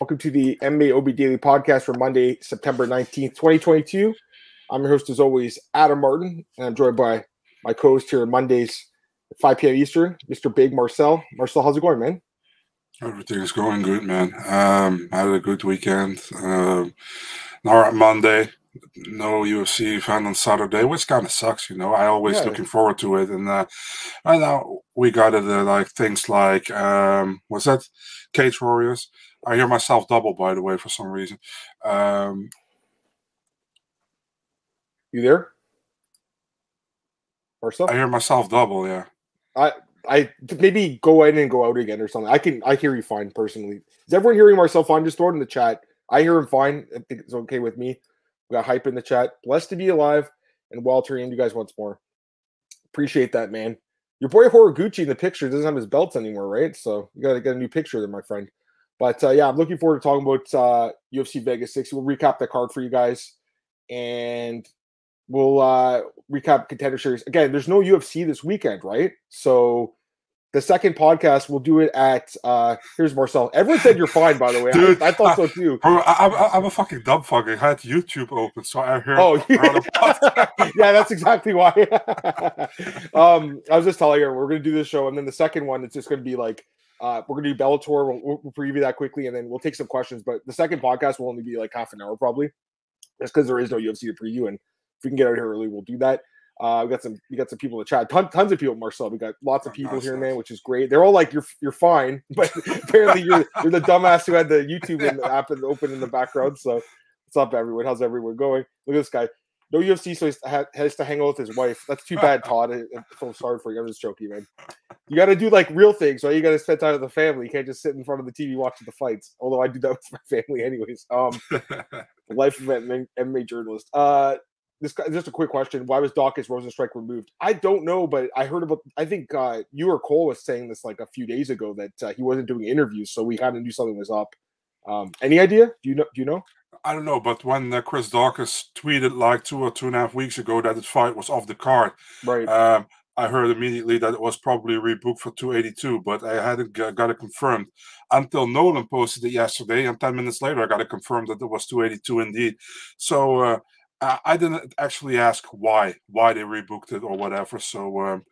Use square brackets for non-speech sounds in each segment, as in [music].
Welcome to the MMA OB Daily Podcast for Monday, September 19th, 2022. I'm your host, as always, Adam Martin, and I'm joined by my co host here on Mondays at 5 p.m. Eastern, Mr. Big Marcel. Marcel, how's it going, man? Everything is going good, man. Um, I had a good weekend. Um, now at Monday, no UFC event on Saturday, which kind of sucks, you know. I always yeah. looking forward to it, and uh, right now we got it uh, like things like um, what's that? Cage Warriors. I hear myself double, by the way, for some reason. Um, you there? Or something? I hear myself double. Yeah. I I maybe go in and go out again or something. I can I hear you fine personally. Is everyone hearing Marcel fine? Just throw it in the chat. I hear him fine. I think it's okay with me. We got hype in the chat. Blessed to be alive and Walter and you guys once more. Appreciate that, man. Your boy Horiguchi in the picture doesn't have his belts anymore, right? So you got to get a new picture there, my friend. But uh, yeah, I'm looking forward to talking about uh, UFC Vegas 6. We'll recap the card for you guys, and we'll uh, recap contender series. Again, there's no UFC this weekend, right? So the second podcast we'll do it at uh here's Marcel. Everyone said you're fine, by the way. Dude, I, I thought so too. bro, I, am a fucking dumb fucker. I had YouTube open, so I heard. Oh, [laughs] yeah, [laughs] yeah that's exactly why. [laughs] um, I was just telling you we're gonna do this show, and then the second one it's just gonna be like uh, we're gonna do Bellator. We'll, we'll, preview that quickly, and then we'll take some questions. But the second podcast will only be like half an hour, probably, just because there is no UFC to preview. And if we can get out here early, we'll do that. Uh, we got some we got some people to chat. Ton, tons of people, Marcel. We got lots of people here, man, which is great. They're all like, "You're you're fine," [laughs] but apparently you're you're the dumbass who had the YouTube [laughs] app open in the background. So, what's up, everyone? How's everyone going? Look at this guy. No UFC, so he has to hang out with his wife. That's too bad, [laughs] Todd. I, feel sorry for you. I'm just joking, man. You got to do like real things, right? You got to spend time with the family. You can't just sit in front of the TV watching the fights. Although I do that with my family, anyways. Um, life of an MMA journalist. Uh, this just a quick question: Why was Daukaus Rozenstruik removed? I don't know, but I heard about. I think uh, you or Cole was saying this like a few days ago that uh, he wasn't doing interviews, so we had to do something was up. Um, any idea? Do you know? Do you know? I don't know, but when uh, Chris Daukaus tweeted like two or two and a half weeks ago that his fight was off the card, right? Um, I heard immediately that it was probably rebooked for 282, but I hadn't got it confirmed until Nolan posted it yesterday, and 10 minutes later I got it confirmed that it was 282 indeed. So uh, I didn't actually ask why why they rebooked it or whatever. So um,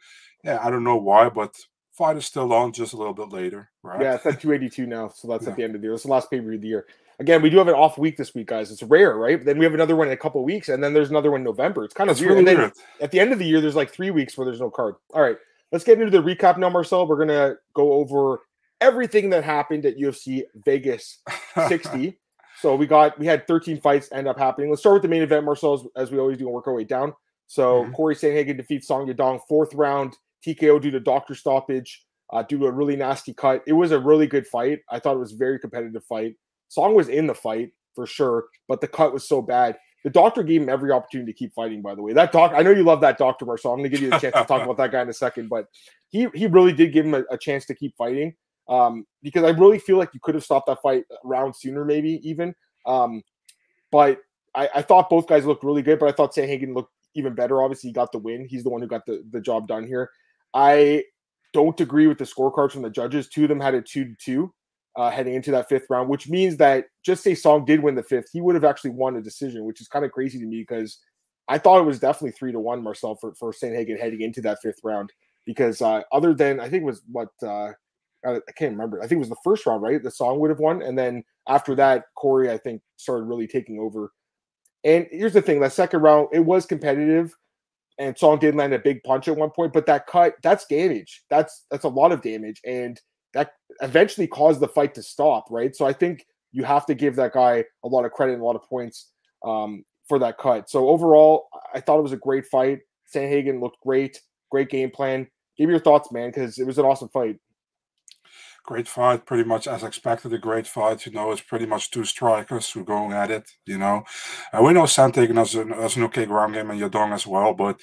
yeah, I don't know why, but fight is still on just a little bit later, right? Yeah, it's at 282 now, so that's yeah. at the end of the year. It's the last pay per view of the year. Again, we do have an off week this week, guys. It's rare, right? But then we have another one in a couple weeks, and then there's another one in November. It's kind of weird. Really weird. at the end of the year, there's like three weeks where there's no card. All right, let's get into the recap now, Marcel. We're gonna go over everything that happened at UFC Vegas 60. [laughs] [laughs] so we got we had 13 fights end up happening. Let's start with the main event, Marcel, as, we always do, and work our way down. So mm-hmm. Cory Sandhagen defeats Song Yadong fourth round TKO due to doctor stoppage, uh, due to a really nasty cut. It was a really good fight. I thought it was a very competitive fight. Song was in the fight for sure, but the cut was so bad. The doctor gave him every opportunity to keep fighting. By the way, that doc, I know you love that doctor, Marcel. I'm going to give you a chance to talk [laughs] about that guy in a second, but he he really did give him a, a chance to keep fighting um, because I really feel like you could have stopped that fight around sooner, maybe even. Um, but I, I, thought both guys looked really good, but I thought Sandhagen looked even better. Obviously, he got the win. He's the one who got the, the job done here. I don't agree with the scorecards from the judges. Two of them had a two to two uh, heading into that fifth round, which means that just say Song did win the fifth, he would have actually won a decision, which is kind of crazy to me because I thought it was definitely three to one, Marcel, for, for Sandhagen heading into that fifth round. Because uh, other than, I think it was what, uh, I can't remember. I think it was the first round, right? The Song would have won. And then after that, Corey, I think, started really taking over. And here's the thing that second round, it was competitive. And Song did land a big punch at one point, but that cut, that's damage. That's that's a lot of damage. And that eventually caused the fight to stop, right? So I think you have to give that guy a lot of credit and a lot of points um, for that cut. So overall, I thought it was a great fight. Sandhagen looked great, great game plan. Give me your thoughts, man, because it was an awesome fight. Great fight, pretty much as expected. A great fight, you know. It's pretty much two strikers who going at it, you know. Uh, we know Sandhagen has an, has an okay ground game and Yadong as well, but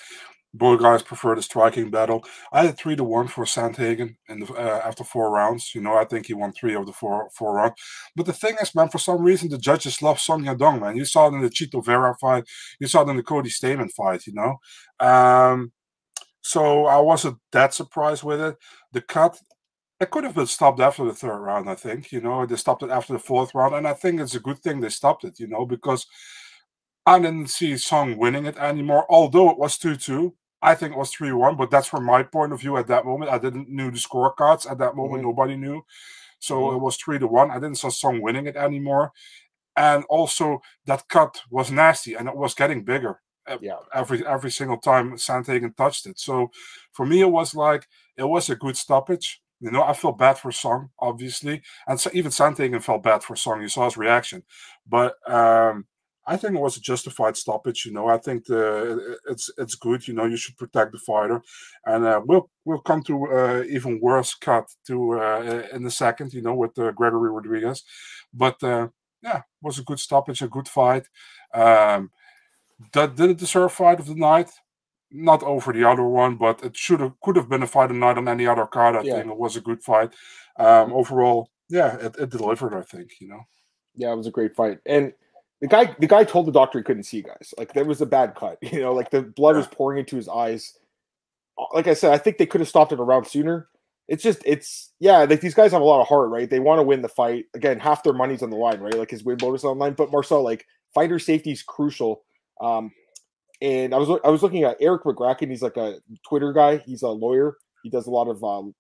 both guys prefer the striking battle. I had three to one for Sandhagen in the, uh, after four rounds. You know, I think he won three of the four four rounds. But the thing is, man, for some reason the judges love Song Yadong, man. You saw it in the Chito Vera fight. You saw it in the Cody Stamann fight. You know, um, so I wasn't that surprised with it. The cut it could have been stopped after the third round. I think you know they stopped it after the fourth round, and I think it's a good thing they stopped it. You know because I didn't see Song winning it anymore. Although it was two two, I think it was three one. But that's from my point of view at that moment. I didn't knew the scorecards at that moment. Mm-hmm. Nobody knew, so mm-hmm. it was three to one. I didn't see Song winning it anymore, and also that cut was nasty and it was getting bigger. Yeah. Every every single time Sandhagen touched it. So for me, it was like it was a good stoppage. You know, I felt bad for Song, obviously, and so even Sandhagen felt bad for Song. You saw his reaction, but um, I think it was a justified stoppage. You know, I think the, it's it's good. You know, you should protect the fighter, and uh, we'll we'll come to uh, even worse cut to uh, in a second. You know, with uh, Gregory Rodrigues, but uh, yeah, it was a good stoppage, a good fight. Um, that did it deserve fight of the night. Not over the other one, but it should have could have been a fight of night on any other card. I yeah. think it was a good fight. Um, overall, yeah, it, it delivered. I think you know. Yeah, it was a great fight, and the guy the guy told the doctor he couldn't see guys. Like there was a bad cut. [laughs] You know, like the blood was pouring into his eyes. Like I said, I think they could have stopped it around sooner. It's just it's yeah, like these guys have a lot of heart, right? They want to win the fight. Again, half their money's on the line, right? Like his win bonus on the line. But Marcel, like fighter safety is crucial. Um, and I was I was looking at Erik Magraken. He's like a Twitter guy. He's a lawyer. He does a lot of um,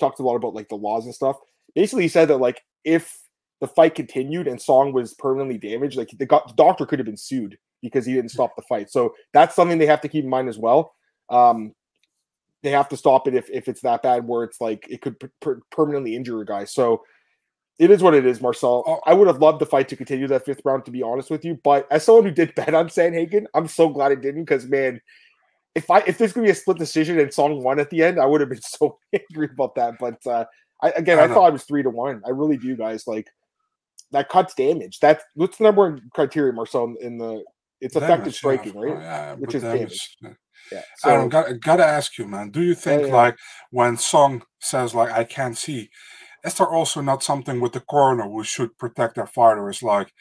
talks a lot about like the laws and stuff. Basically, he said that like if the fight continued and Song was permanently damaged, like the, the doctor could have been sued because he didn't stop the fight. So that's something they have to keep in mind as well. Um, they have to stop it if, if it's that bad where it's like it could per- permanently injure a guy. So it is what it is, Marcel. Oh. I would have loved the fight to continue that fifth round, to be honest with you. But as someone who did [laughs] bet on Sandhagen, I'm so glad it didn't because man, if I if there's gonna be a split decision and Song won at the end, I would have been [laughs] so [laughs] angry about that. But uh, I again, I, I thought it was three to one. I really do, guys. Like that cuts damage. That's what's the number one criteria, Marcel, in the it's effective striking, right? Oh, yeah, Which is damage. damage. Yeah. So, I got, got to ask you, man. Do you think yeah, yeah. like when Song says like I can't see, is there also not something with the coroner who should protect their fighter? Is like,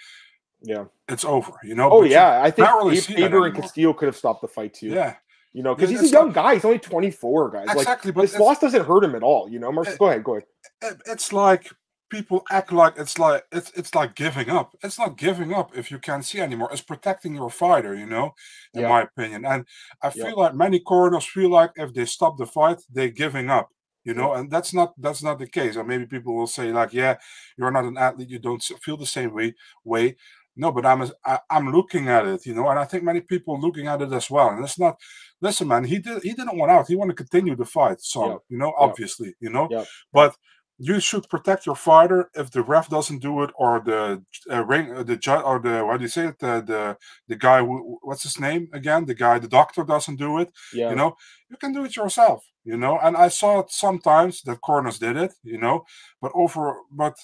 yeah, it's over. You know. Oh but yeah, I think really Faber and Castillo could have stopped the fight too. Yeah. You know, because he's a young not, guy. He's only 24, guys. Exactly. Like, but this loss doesn't hurt him at all. You know, eh, Marcel, go ahead. Go ahead. Eh, it's like people act like it's like it's it's like giving up. It's not giving up if you can't see anymore. It's protecting your fighter, you know, in yeah. my opinion. And I feel yeah. like many coroners feel like if they stop the fight, they're giving up you know and that's not that's not the case or maybe people will say like yeah you're not an athlete you don't feel the same way way no but i'm I, i'm looking at it you know and i think many people looking at it as well and it's not listen man he did he didn't want out he wanted to continue the fight so yeah. you know obviously yeah. you know yeah. but you should protect your fighter if the ref doesn't do it or the uh, ring uh, the judge or the what do you say it? The the, the guy who, what's his name again? The guy the doctor doesn't do it yeah. you know? You can do it yourself you know? And i saw it sometimes that corners did it you know? But over but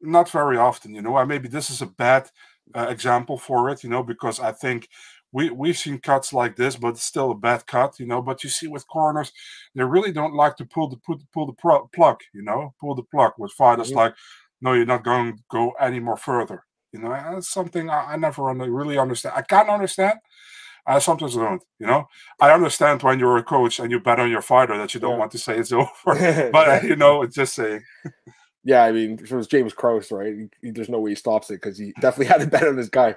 not very often you know? And maybe this is a bad uh, example for it you know? Because i think we we've seen cuts like this, but it's still a bad cut, you know. But you see with corners, they really don't like to pull the pull, pull the pro, plug, you know, pull the plug with fighters mm-hmm. like, no, you're not going to go any more further, you know. And that's something I, I never really understand. I can't understand. I sometimes don't, you know. I understand when you're a coach and you bet on your fighter that you don't yeah. want to say it's [laughs] [laughs] over, but you know, it's just saying. Yeah, I mean, if it was James Krause, right? He, there's no way he stops it because he definitely [laughs] had to bet on this guy.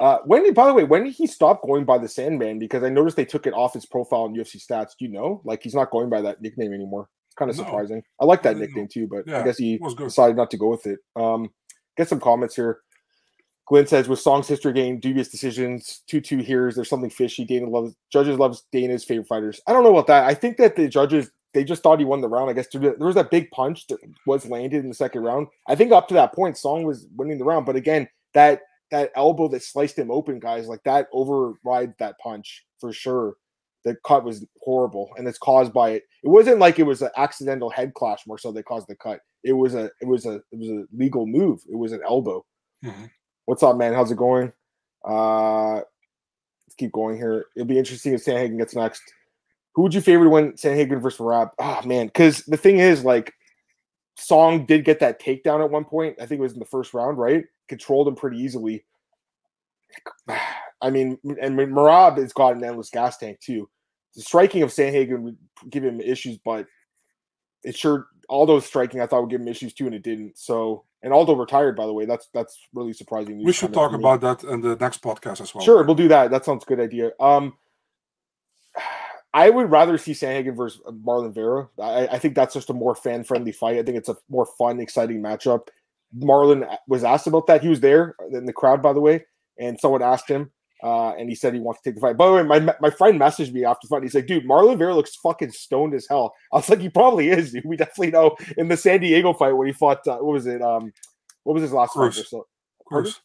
Uh, when did, by the way, when did he stop going by the Sandman? Because I noticed they took it off his profile in UFC stats. Do you know? Like he's not going by that nickname anymore. It's kind of no. surprising. I like that nickname too, but yeah, I guess he decided not to go with it. Um, get some comments here. Glenn says with Song's history game, dubious decisions, two two here's there's something fishy. Dana loves judges loves Dana's favorite fighters. I don't know about that. I think that the judges they just thought he won the round. I guess there was that big punch that was landed in the second round. I think up to that point, Song was winning the round, but again, that that elbow that sliced him open, guys, like that overrides that punch for sure. The cut was horrible, and it's caused by it. It wasn't like it was an accidental head clash more so that caused the cut. It was a it was a it was a legal move. It was an elbow. Mm-hmm. What's up, man? How's it going? Uh let's keep going here. It'll be interesting if Sandhagen gets next. Who would you favor to win Sandhagen versus Merab? Oh man, because the thing is, like, Song did get that takedown at one point. I think it was in the first round, right? Controlled him pretty easily. I mean, and Merab has got an endless gas tank too. The striking of Sandhagen would give him issues, but it sure Aldo's striking, I thought would give him issues too, and it didn't. So, and Aldo retired, by the way. That's that's really surprising. We should talk about that in the next podcast as well. Sure, we'll do that. That sounds a good idea. Um, I would rather see Sandhagen versus Marlon Vera. I, I think that's just a more fan friendly fight. I think it's a more fun, exciting matchup. Marlon was asked about that. He was there in the crowd, by the way, and someone asked him, uh, and he said he wants to take the fight. By the way, my my friend messaged me after the fight. He's like, "Dude, Marlon Vera looks fucking stoned as hell." I was like, "He probably is, dude. We definitely know in the San Diego fight when he fought. Uh, what was it? Um, what was his last Cruz. fight? So, Cruz.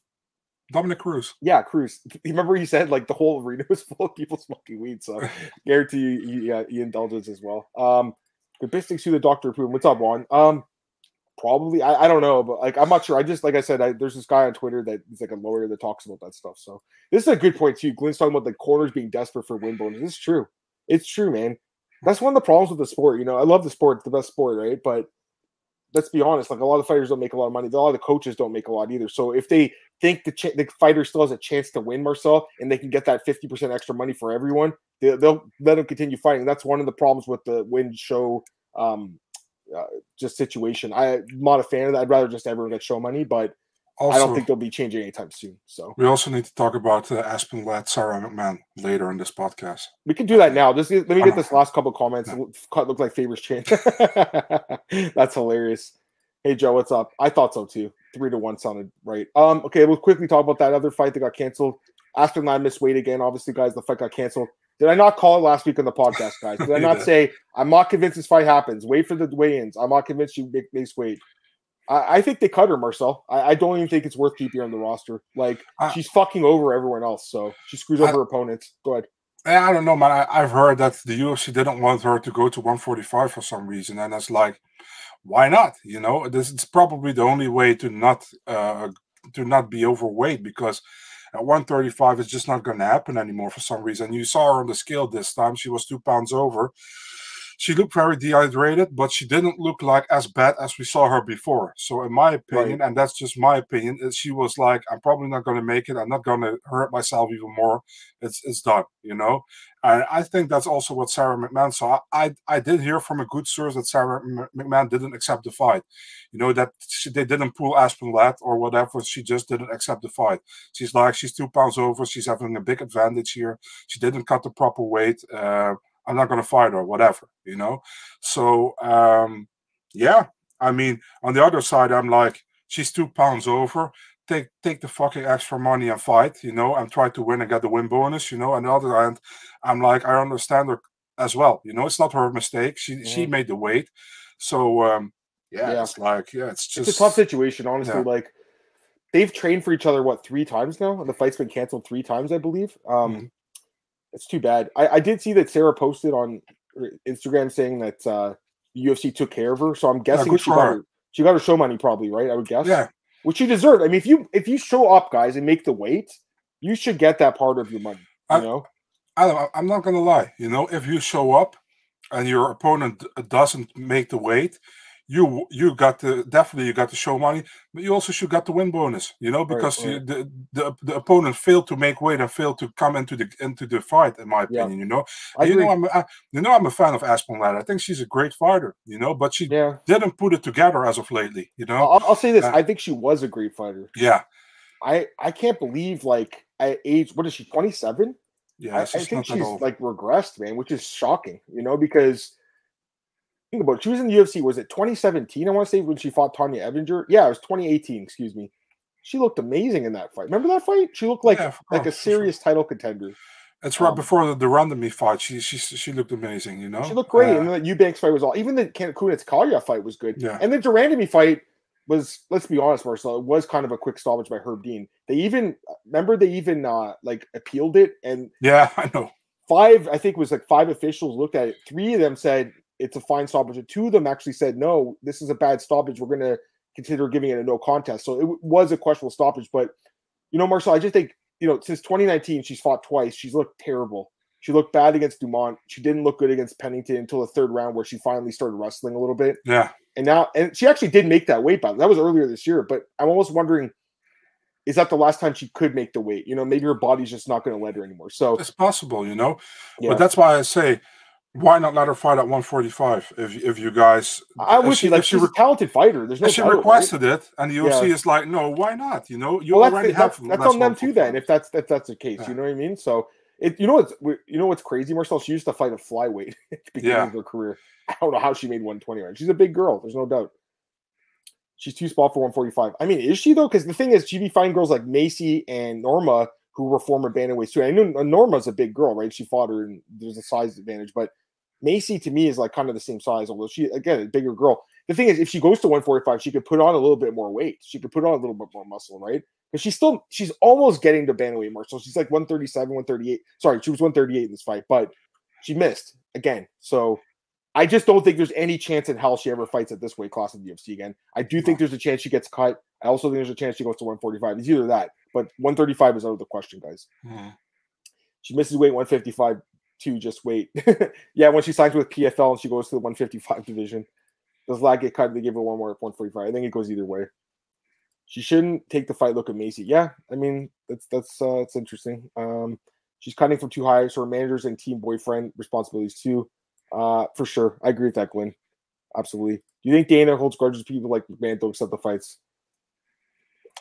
Dominick Cruz. Yeah, Cruz. Remember he said like the whole arena was full of people smoking weed. So [laughs] guarantee you he, uh, he indulges as well. Um, good business to the doctor approved. What's up, Juan? Um, probably I, I don't know, but like I'm not sure. I just like I said, I, there's this guy on Twitter that he's like a lawyer that talks about that stuff. So this is a good point too. Glenn's talking about the corners being desperate for win bonus. It's true. It's true, man. That's one of the problems with the sport. You know, I love the sport, it's the best sport, right? But let's be honest, like a lot of fighters don't make a lot of money. A lot of the coaches don't make a lot either. So if they think the, ch- the fighter still has a chance to win, Marcel, and they can get that 50% extra money for everyone, they, will let them continue fighting. That's one of the problems with the win show um, uh, just situation. I, am not a fan of that. I'd rather just everyone get show money, but also, I don't think they'll be changing anytime soon. So we also need to talk about uh, Aspen Ladd, Sara McMann later in this podcast. We can do that now. Just let me get this last couple comments. No. Look like favors change. [laughs] That's hilarious. Hey Joe, what's up? I thought so too. Three to one sounded right. Um, okay, we'll quickly talk about that other fight that got canceled. Aspen Ladd missed weight again. Obviously, guys, the fight got canceled. Did I not call it last week on the podcast, [laughs] guys? Did I not say I'm not convinced this fight happens? Wait for the weigh-ins. I'm not convinced she makes weight. I, I, think they cut her, Marcel. I, I, don't even think it's worth keeping her on the roster. Like she's fucking over everyone else, so she screws over opponents. Go ahead. I don't know, man. I, have heard that the UFC didn't want her to go to 145 for some reason, and that's like, why not? You know, this is probably the only way to not uh, to not be overweight because at 135 it's just not going to happen anymore for some reason. You saw her on the scale this time; she was two pounds over she looked very dehydrated, but she didn't look like as bad as we saw her before. So, in my opinion, right. and that's just my opinion, she was like, "I'm probably not going to make it. I'm not going to hurt myself even more. It's it's done." You know, and I think that's also what Sara McMann saw. I I did hear from a good source that Sara McMann didn't accept the fight. You know that she, they didn't pull Aspen Ladd or whatever. She just didn't accept the fight. She's like she's two pounds over. She's having a big advantage here. She didn't cut the proper weight. Uh, I'm not going to fight or whatever, you know. So um, yeah, I mean, on the other side, I'm like, she's two pounds over. Take take the fucking extra money and fight, you know, and try to win and get the win bonus, you know. On the other hand, I'm like, I understand her as well, you know. It's not her mistake. She mm-hmm. she made the weight, so um, yeah, yeah, it's like yeah, it's just it's a tough situation, honestly. Yeah. Like they've trained for each other what three times now, and the fight's been canceled three times, I believe. Um, mm-hmm. It's too bad. I, I did see that Sarah posted on Instagram saying that uh, UFC took care of her, so I'm guessing yeah, she got her. she got her show money probably, right? I would guess. Yeah. Which you deserve. I mean, if you if you show up, guys, and make the weight, you should get that part of your money. You I, know. I, I'm not gonna lie. You know, if you show up and your opponent doesn't make the weight, you you got the definitely you got the show money, but you also should got the win bonus. You know, because right, right. You, the, the the opponent failed to make weight and failed to come into the into the fight. In my opinion, yeah. you know, you know I'm I, you know I'm a fan of Aspen Ladd. I think she's a great fighter. You know, but she yeah. didn't put it together as of lately. You know, I'll, I'll say this: uh, I think she was a great fighter. Yeah, I I can't believe like at age what is she twenty seven? Yeah, I, I think she's like regressed, man, which is shocking. You know, because think about it. She was in the UFC. Was it 2017? I want to say when she fought Tonya Evinger. Yeah, it was 2018. Excuse me. She looked amazing in that fight. Remember that fight? She looked like yeah, like a serious sure. title contender. It's right um, before the, the Randamie fight. She she she looked amazing. You know, she looked great. Uh, and the Eubanks fight was all. Even the Kunitz fight was good. Yeah. And the de Randamie fight was. Let's be honest, Marcel. It was kind of a quick stoppage by Herb Dean. They even remember they even uh like appealed it and yeah, [laughs] I know. Five, I think it was like five officials looked at it. Three of them said it's a fine stoppage. And two of them actually said, no, this is a bad stoppage. We're going to consider giving it a no contest. So it was a questionable stoppage. But, you know, Marcel, I just think, you know, since 2019, she's fought twice. She's looked terrible. She looked bad against Dumont. She didn't look good against Pennington until the third round where she finally started wrestling a little bit. Yeah. And now, and she actually did make that weight, by that was earlier this year. But I'm almost wondering, is that the last time she could make the weight? You know, maybe her body's just not going to let her anymore. So it's possible, you know. Yeah. But that's why I say Why not let her fight at 145? If if you guys, I wish she like she's a talented fighter. There's no. she requested right? it, and the UFC yeah. is like, no, why not? You know, you well, already that's, have. That's, that's on them too. Then, if that's if that's the case, yeah. you know what I mean. So, it you know what's you know what's crazy, Marcel? She used to fight a flyweight [laughs] at the beginning yeah. of her career. I don't know how she made 120. Right? She's a big girl. There's no doubt. She's too small for 145. I mean, is she though? Because the thing is, she'd be fighting girls like Macy and Norma who were former bantamweights too. I know Norma's a big girl, right? She fought her, and there's a size advantage. But Macy to me is like kind of the same size, although she again a bigger girl. The thing is, if she goes to 145, she could put on a little bit more weight. She could put on a little bit more muscle, right? But she's still she's almost getting to bantamweight mark. So she's like 137, 138. Sorry, she was 138 in this fight, but she missed again. So I just don't think there's any chance in hell she ever fights at this weight class in the UFC again. I do think there's a chance she gets cut. I also think there's a chance she goes to 145. It's either that, but 135 is out of the question, guys. Mm-hmm. She misses weight 155 to just wait. [laughs] yeah, when she signs with PFL and she goes to the 155 division, does Lag get cut? They give her one more at 145. I think it goes either way. She shouldn't take the fight look at Macy. Yeah, I mean that's that's uh, that's interesting. Um, she's cutting from too high, so her managers and team boyfriend responsibilities too. Uh, for sure, I agree with that, Glenn. Absolutely. Do you think Dana holds grudges people like McMann don't accept the fights?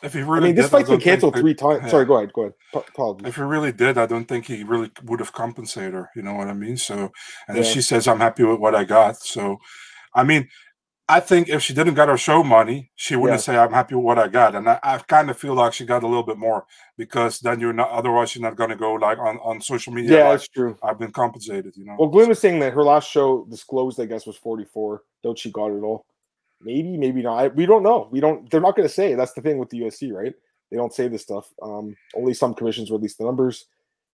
If he really, I mean, this fight's been canceled three times. Yeah. Sorry, go ahead. Go ahead. Apologies. If he really did, I don't think he really would have compensated her. You know what I mean? So, and yeah. she says, "I'm happy with what I got." So, I mean, I think if she didn't get her show money, she wouldn't yeah. say, "I'm happy with what I got." And I, I kind of feel like she got a little bit more because then you're not. Otherwise, you're not going to go like on on social media. Yeah, like, that's true. I've been compensated. You know. Well, Glenn was saying that her last show disclosed, I guess, was 44. Don't she got it all? Maybe, maybe not. We don't know. We don't. They're not going to say. That's the thing with the USC, right? They don't say this stuff. Um, only some commissions release the numbers.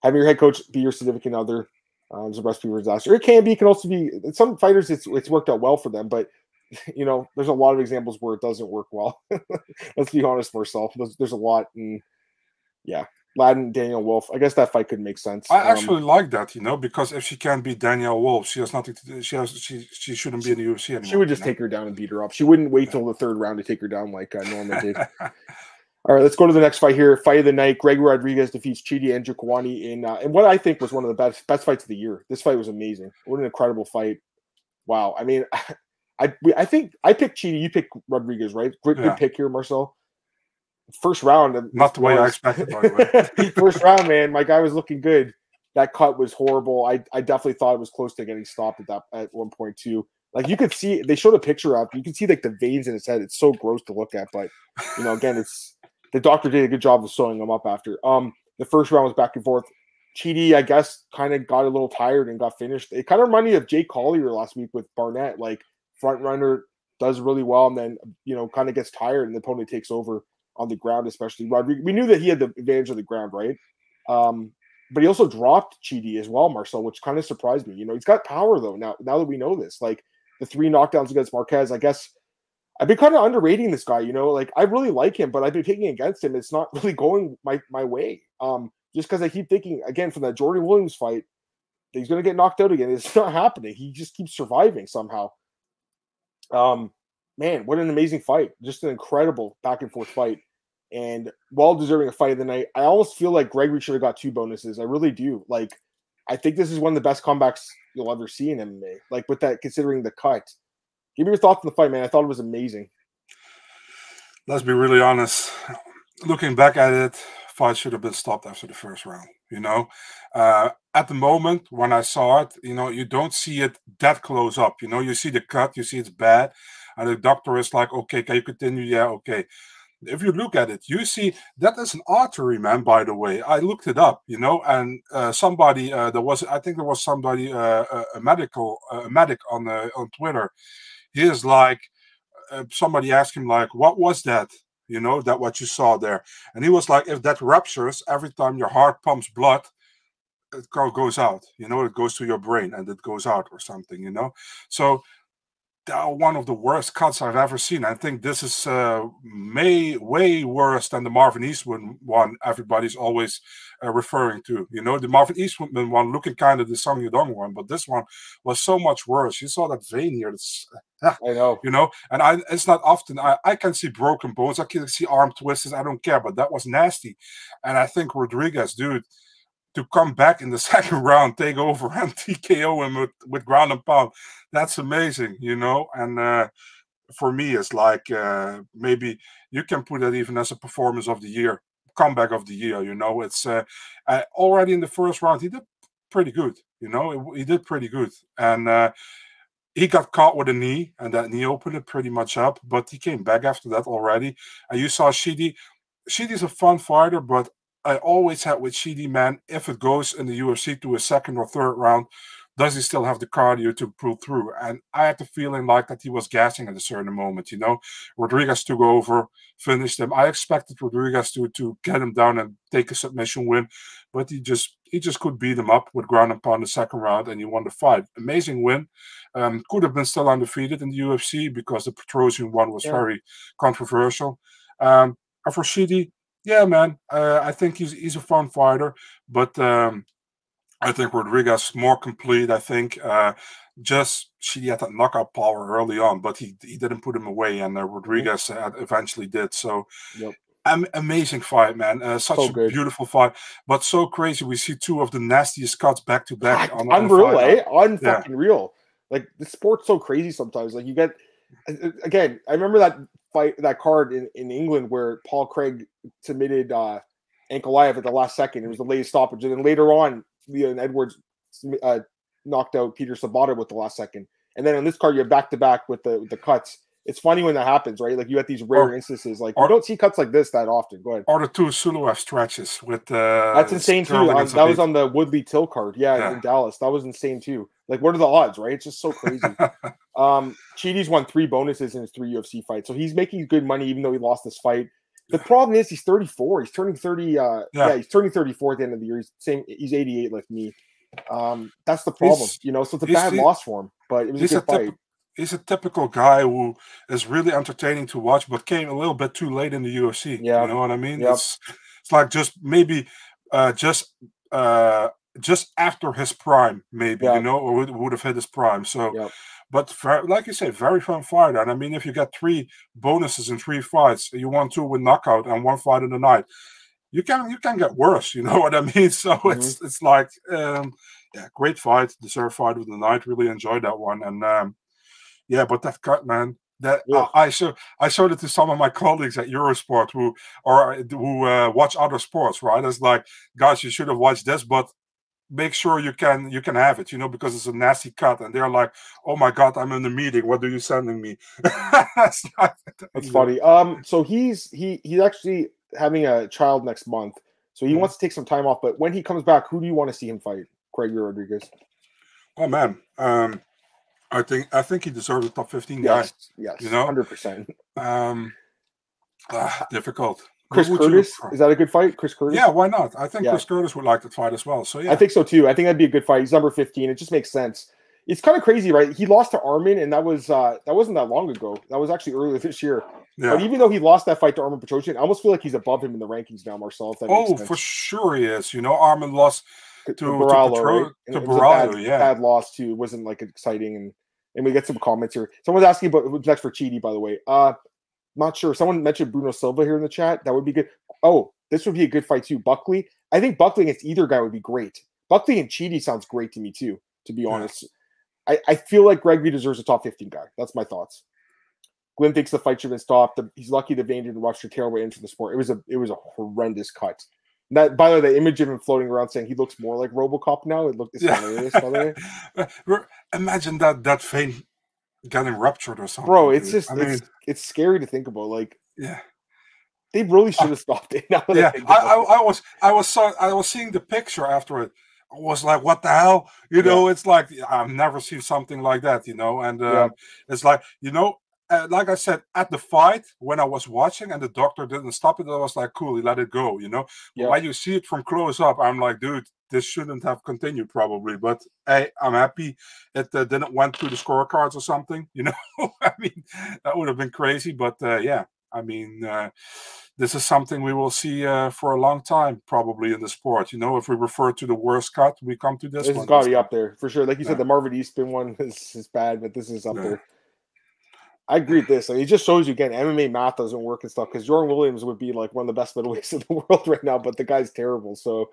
Having your head coach be your significant other um, is a recipe for disaster. It can be, it can also be. Some fighters, it's it's worked out well for them, but [laughs] you know, there's a lot of examples where it doesn't work well. [laughs] Let's be honest, Marcel. There's, there's a lot, and yeah, Laddin, Danielle Wolf. I guess that fight could make sense. I um, actually like that, you know, because if she can't beat Danielle Wolf, she has nothing to do. She has she she shouldn't be in the UFC anymore. She would just know? take her down and beat her up. She wouldn't wait till the third round to take her down like uh, Norma did. [laughs] All right, let's go to the next fight here. Fight of the night: Greg Rodrigues defeats Chidi Njokuani in uh, in what I think was one of the best best fights of the year. This fight was amazing. What an incredible fight! Wow. I mean, [laughs] I I think I picked Chidi. You picked Rodrigues, right? Good, yeah. good pick here, Marcel. First round, not the way I expected. By the way, [laughs] first round, man, my guy was looking good. That cut was horrible. I I definitely thought it was close to getting stopped at that at one point too. Like you could see, they showed a picture of. You can see like the veins in his head. It's so gross to look at, but you know, again, it's the doctor did a good job of sewing him up after. Um, the first round was back and forth. Chidi, I guess, kind of got a little tired and got finished. It kind of reminded me of Jake Collier last week with Barnett. Like front runner does really well and then you know kind of gets tired and the opponent takes over on the ground, especially Rodrigues. We knew that he had the advantage of the ground, right? Um, but he also dropped Chidi as well, Marcel, which kind of surprised me. You know, he's got power though. Now, now that we know this, like the three knockdowns against Marquez, I guess I've been kind of underrating this guy, you know, like I really like him, but I've been picking against him. It's not [laughs] really going my my way. Um, just because I keep thinking again from that Jordan Williams fight, he's gonna get knocked out again. It's [laughs] not happening. He just keeps surviving somehow. Um, man, what an amazing fight! Just an incredible back and forth fight, and well deserving a fight of the night. I almost feel like Gregory should have got two bonuses. I really do. Like, I think this is one of the best comebacks you'll ever see in MMA. Like with that, considering the cut Give me your thoughts on the fight, man. I thought it was amazing. Let's be really honest. Looking back at it, fight should have been stopped after the first round. You know, uh, at the moment when I saw it, you know, you don't see it that close up. You know, you see the cut, you see it's bad, and the doctor is like, "Okay, can you continue?" Yeah, okay. If you look at it, you see that is an artery, man. By the way, I looked it up, you know, and uh, somebody uh, there was, I think there was somebody, uh, a medical, a medic on uh, on Twitter he is like uh, somebody asked him like what was that you know that what you saw there and he was like if that ruptures every time your heart pumps blood it goes out you know it goes to your brain and it goes out or something you know so one of the worst cuts I've ever seen. I think this is uh, may way worse than the Marvin Eastman one. Everybody's always uh, referring to. You know, the Marvin Eastman one looking kind of the Song Yadong one, but this one was so much worse. You saw that vein here. That's, [laughs] I know. You know, and I it's not often I, I can see broken bones. I can see arm twists. I don't care, but that was nasty. And I think Rodrigues, dude to come back in the [laughs] second round, take over and TKO him with, with ground and pound. That's amazing, you know. And uh, for me, it's like uh, maybe you can put that even as a performance of the year, comeback of the year. You know, it's uh, already in the first round he did pretty good. You know, he did pretty good, and uh, he got caught with a knee, and that knee opened it pretty much up. But he came back after that already. And you saw Chidi. Chidi's a fun fighter, but I always had with Chidi, man, if it goes in the UFC to a second or third round, does he still have the cardio to pull through? And I had the feeling like that he was gassing at a certain moment. You know, Rodrigues took over, finished him. I expected Rodrigues to to get him down and take a submission win, but he just he just could beat him up with ground and pound the second round, and he won the fight. Amazing win. Um, could have been still undefeated in the UFC because the Petrosyan one was yeah. very controversial. Um, and for Chidi, yeah, man, uh, I think he's he's a fun fighter, but um, I think Rodrigues more complete. I think uh, just she had that knockout power early on, but he he didn't put him away, and uh, mm-hmm. Rodrigues uh, eventually did. So. Yep. Am- amazing fight, man! Uh, such so a good. beautiful fight, but so crazy. We see two of the nastiest cuts back to back. On, unreal, eh? Unfucking yeah. real. Like the sport's so crazy sometimes. Like you get again. I remember that fight, that card in, in England where Paul Craig submitted uh, Ankalaev at the last second. It was the latest stoppage, and then later on, Leon Edwards uh, knocked out Peter Sobotta with the last second. And then on this card, you have back to back with the the cuts. It's funny when that happens, right? Like you have these rare or, instances. Like or, you don't see cuts like this that often. Go ahead. Or the two Suloev stretches with uh That's insane too. On, that was on the Woodley Till card, yeah, yeah, in Dallas. That was insane too. Like, what are the odds, right? It's just so crazy. [laughs] um Chidi's won three bonuses in his three UFC fights. So he's making good money even though he lost this fight. The problem is he's 34. He's turning 30. Uh, yeah. yeah. he's turning 34 at the end of the year. He's same. He's 88 like me. Um, that's the problem, he's, you know. So it's a bad loss for him, but it was a good a fight. Typ- he's a typical guy who is really entertaining to watch, but came a little bit too late in the UFC. Yeah, you know what I mean. Yep. It's it's like just maybe uh, just uh, just after his prime, maybe you know, or would, would have hit his prime. So. Yep but for, like you say, very fun fight. And I mean, if you get three bonuses in three fights, you want two with knockout and one fight in the night, you can you can get worse. You [laughs] know what I mean? So mm-hmm. it's it's like um, yeah, great fight, deserved fight of the night. Really enjoyed that one. And um, yeah, but that cut, man. That yeah. I, I show I showed it to some of my colleagues at Eurosport who or who uh, watch other sports. Right? It's like, guys, you should have watched this, but make sure you can you can have it you know because it's a nasty cut and they're like oh my god i'm in a meeting what are you sending me [laughs] that's, that's funny um so he's he he's actually having a child next month so he mm-hmm. wants to take some time off but when he comes back who do you want to see him fight greg rodrigues oh man um i think i think he deserves a top 15 guy yes yes you know 100% um uh, difficult Chris Curtis is that a good fight? Chris Curtis? Yeah, why not? I think yeah. Chris Curtis would like to fight as well. So yeah, I think so too. I think that'd be a good fight. He's number fifteen. It just makes sense. It's kind of crazy, right? He lost to Armen, and that was uh that wasn't that long ago. That was actually earlier this year. Yeah. But even though he lost that fight to Armen Petrosyan, I almost feel like he's above him in the rankings now, Marcel. oh, for sure he is. You know, Armen lost to, to Borralho, to, right? to Borralho, yeah. Bad loss too. It wasn't like exciting, and and we get some comments here. Someone's asking about who's next for Chidi, by the way. Uh, not sure. Someone mentioned Bruno Silva here in the chat. That would be good. Oh, this would be a good fight too. Buckley. I think Buckley against either guy would be great. Buckley and Chidi sounds great to me too. To be honest, I, I feel like Gregory deserves a top 15 guy. That's my thoughts. Glenn thinks the fight should have been stopped. He's lucky the vein didn't rush the tailway into the sport. It was a it was a horrendous cut. That by the way, the image of him floating around saying he looks more like RoboCop now. It looked yeah. hilarious. by the way, [laughs] imagine that that vein getting ruptured or something. Bro, it's dude. just I it's, mean, it's scary to think about. Like, yeah, they really should have stopped it. [laughs] Now yeah, I, I, I, was I was so, I was seeing the picture after it. I was like, what the hell? You know, it's like I've never seen something like that. You know, and um, yeah. it's like you know, uh, like I said, at the fight when I was watching and the doctor didn't stop it, I was like, cool, he let it go. You know, yeah. when you see it from close up, I'm like, dude, this shouldn't have continued probably. But hey, I'm happy it uh, didn't went through the scorecards or something. You [laughs] know, I mean, that would have been crazy. But uh, yeah, I mean. Uh, this is something we will see uh, for a long time, probably in the sport. You know, if we refer to the worst cut, we come to this. This has got to be up there for sure. Like you yeah. said, the Marvin Eastman one [laughs] is, is bad, but this is up yeah. there. I agree with this. Like, it just shows you again, MMA math doesn't work and stuff. Because Jordan Williams would be like one of the best middleweights in the [laughs] world right now, but the guy's terrible. So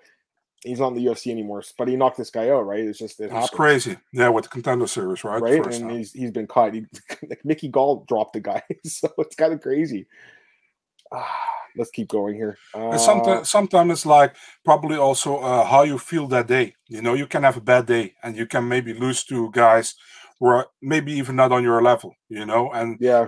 he's not in the UFC anymore. But he knocked this guy out, right? It's just it it's crazy. Yeah, with the contender series, right? Right, and time. he's he's been cut. He, [laughs] like Mickey Gall dropped the guy, [laughs] so it's kind of crazy. Ah, [sighs] let's keep going here. Uh, sometimes, sometimes it's like probably also uh, how you feel that day. You know, you can have a bad day, and you can maybe lose to guys who are maybe even not on your level. You know, and yeah,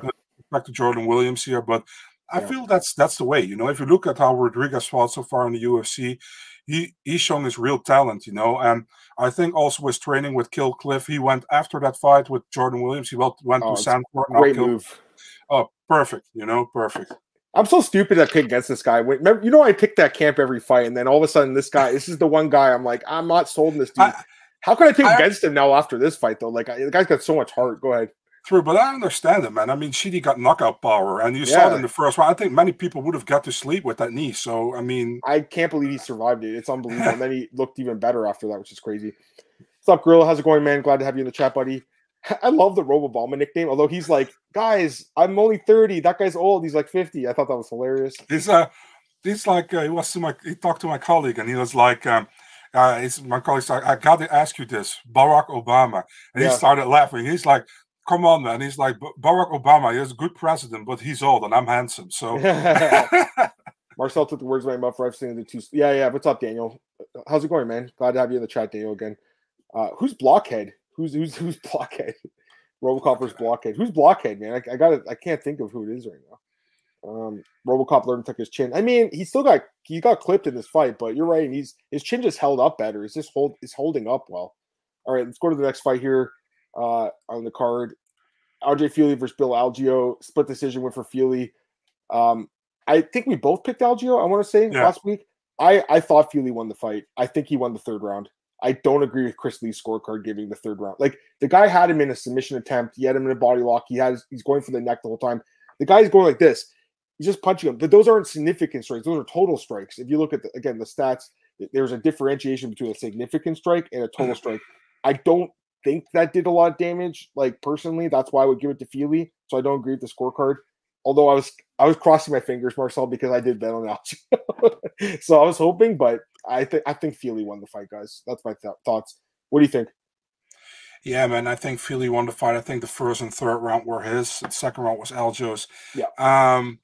back to Jordan Williams here, but I yeah. feel that's that's the way. You know, if you look at how Rodrigues fought so far in the UFC, he he's shown his real talent. You know, and I think also his training with Kill Cliff, he went after that fight with Jordan Williams. He went, went oh, to Sanford. Great move. Oh, perfect. You know, perfect. I'm so stupid I picked against this guy. Remember, you know, I picked that camp every fight, and then all of a sudden, this guy, this is the one guy I'm like, I'm not sold in this dude. I, How can I take I, against him now after this fight, though? Like, I, the guy's got so much heart. Go ahead. True, but I understand it, man. I mean, Chidi got knockout power, and you yeah. saw it in the first round. I think many people would have got to sleep with that knee. So, I mean, I can't believe he survived it. It's unbelievable. [laughs] and then he looked even better after that, which is crazy. What's up, Gorilla? How's it going, man? Glad to have you in the chat, buddy. [laughs] I love the Robo Robobama nickname, although he's like, guys, I'm only 30. That guy's old. He's like 50. I thought that was hilarious. He's uh he's like uh, he was to my he talked to my colleague and he was like um uh he's my colleague's like, I gotta ask you this, Barack Obama. And yeah. he started laughing. He's like, Come on, man. He's like Barack Obama, he's a good president, but he's old and I'm handsome. So [laughs] [laughs] Marcel took the words my mouth for I've seen the two. Yeah, yeah. What's up, Daniel? How's it going, man? Glad to have you in the chat, Daniel, again. Uh, who's Blockhead? Who's who's who's Blockhead? [laughs] Robocop versus Blockhead. Who's Blockhead, man? I, I got I can't think of who it is right now. Um, Robocop learned to tuck his chin. I mean, he still got he got clipped in this fight, but you're right. He's his chin just held up better. He's just hold is holding up well. All right, let's go to the next fight here uh, on the card. RJ Fili versus Bill Algeo. Split decision went for Fili. Um, I think we both picked Algeo. I want to say yeah. last week. I I thought Fili won the fight. I think he won the third round. I don't agree with Chris Lee's scorecard giving the third round. Like the guy had him in a submission attempt. He had him in a body lock. He has he's going for the neck the whole time. The guy's going like this. He's just punching him. But those aren't significant strikes. Those are total strikes. If you look at the, again the stats, there's a differentiation between a significant strike and a total strike. I don't think that did a lot of damage. Like personally, that's why I would give it to Fili. So I don't agree with the scorecard. Although I was I was crossing my fingers, Marcel, because I did bet on Algeo. [laughs] so I was hoping, but I think I think Fili won the fight, guys. That's my th- thoughts. What do you think? Yeah, man, I think Fili won the fight. I think the first and third round were his. The second round was Algeo's. Yeah. Um,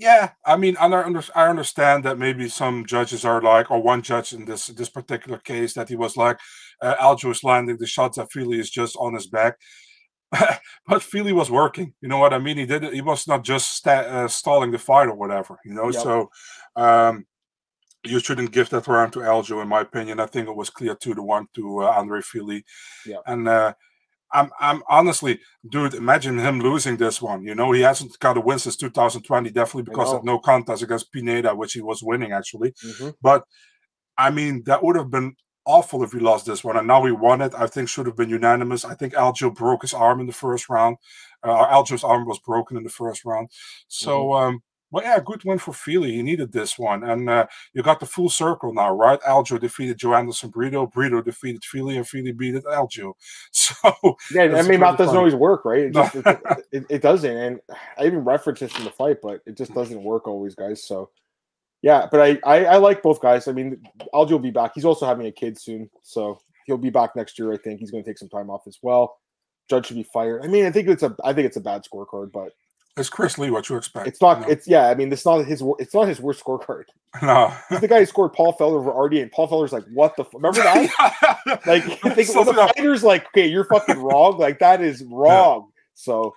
yeah. I mean, I, I understand that maybe some judges are like, or one judge in this this particular case, that he was like, uh, Algeo is landing the shots that Fili is just on his back. [laughs] but Fili was working. You know what I mean? He did. He was not just sta- uh, stalling the fight or whatever. You know, yep. so um, you shouldn't give that round to Algeo, in my opinion. I think it was clear two to one to uh, Andre Fili. Yeah. And uh, I'm, I'm honestly, dude, imagine him losing this one. You know, he hasn't got a win since 2020, definitely because of no contest against Pineda, which he was winning actually. Mm-hmm. But I mean, that would have been awful if he lost this one. And now he won it. I think should have been unanimous. I think Algeo broke his arm in the first round. Uh, Algeo's arm was broken in the first round. So, mm-hmm. um, well, yeah, good win for Fili. He needed this one. And uh, you got the full circle now, right? Algeo defeated Joanderson Brito. Brito defeated Fili, and Fili beat Algeo. [laughs] So, yeah, I mean, math doesn't always work, right? It, just, [laughs] it, it, it, doesn't. And I even referenced this in the fight, but it just doesn't work always, guys. So, yeah, but I, I, I like both guys. I mean, Algeo will be back. He's also having a kid soon. So he'll be back next year, I think. He's going to take some time off as well. Judge should be fired. I mean, I think it's a I think it's a bad scorecard, but it's Chris Lee. What you expect? It's not. You know? It's yeah. I mean, it's not his. It's not his worst scorecard. [laughs] No, he's the guy who scored Paul Felder over RD, and Paul Felder's like, "What the? F-? Remember that? [laughs] like, I think so the fighter's like, "Okay, you're fucking wrong. Like that is [laughs] wrong." Yeah. So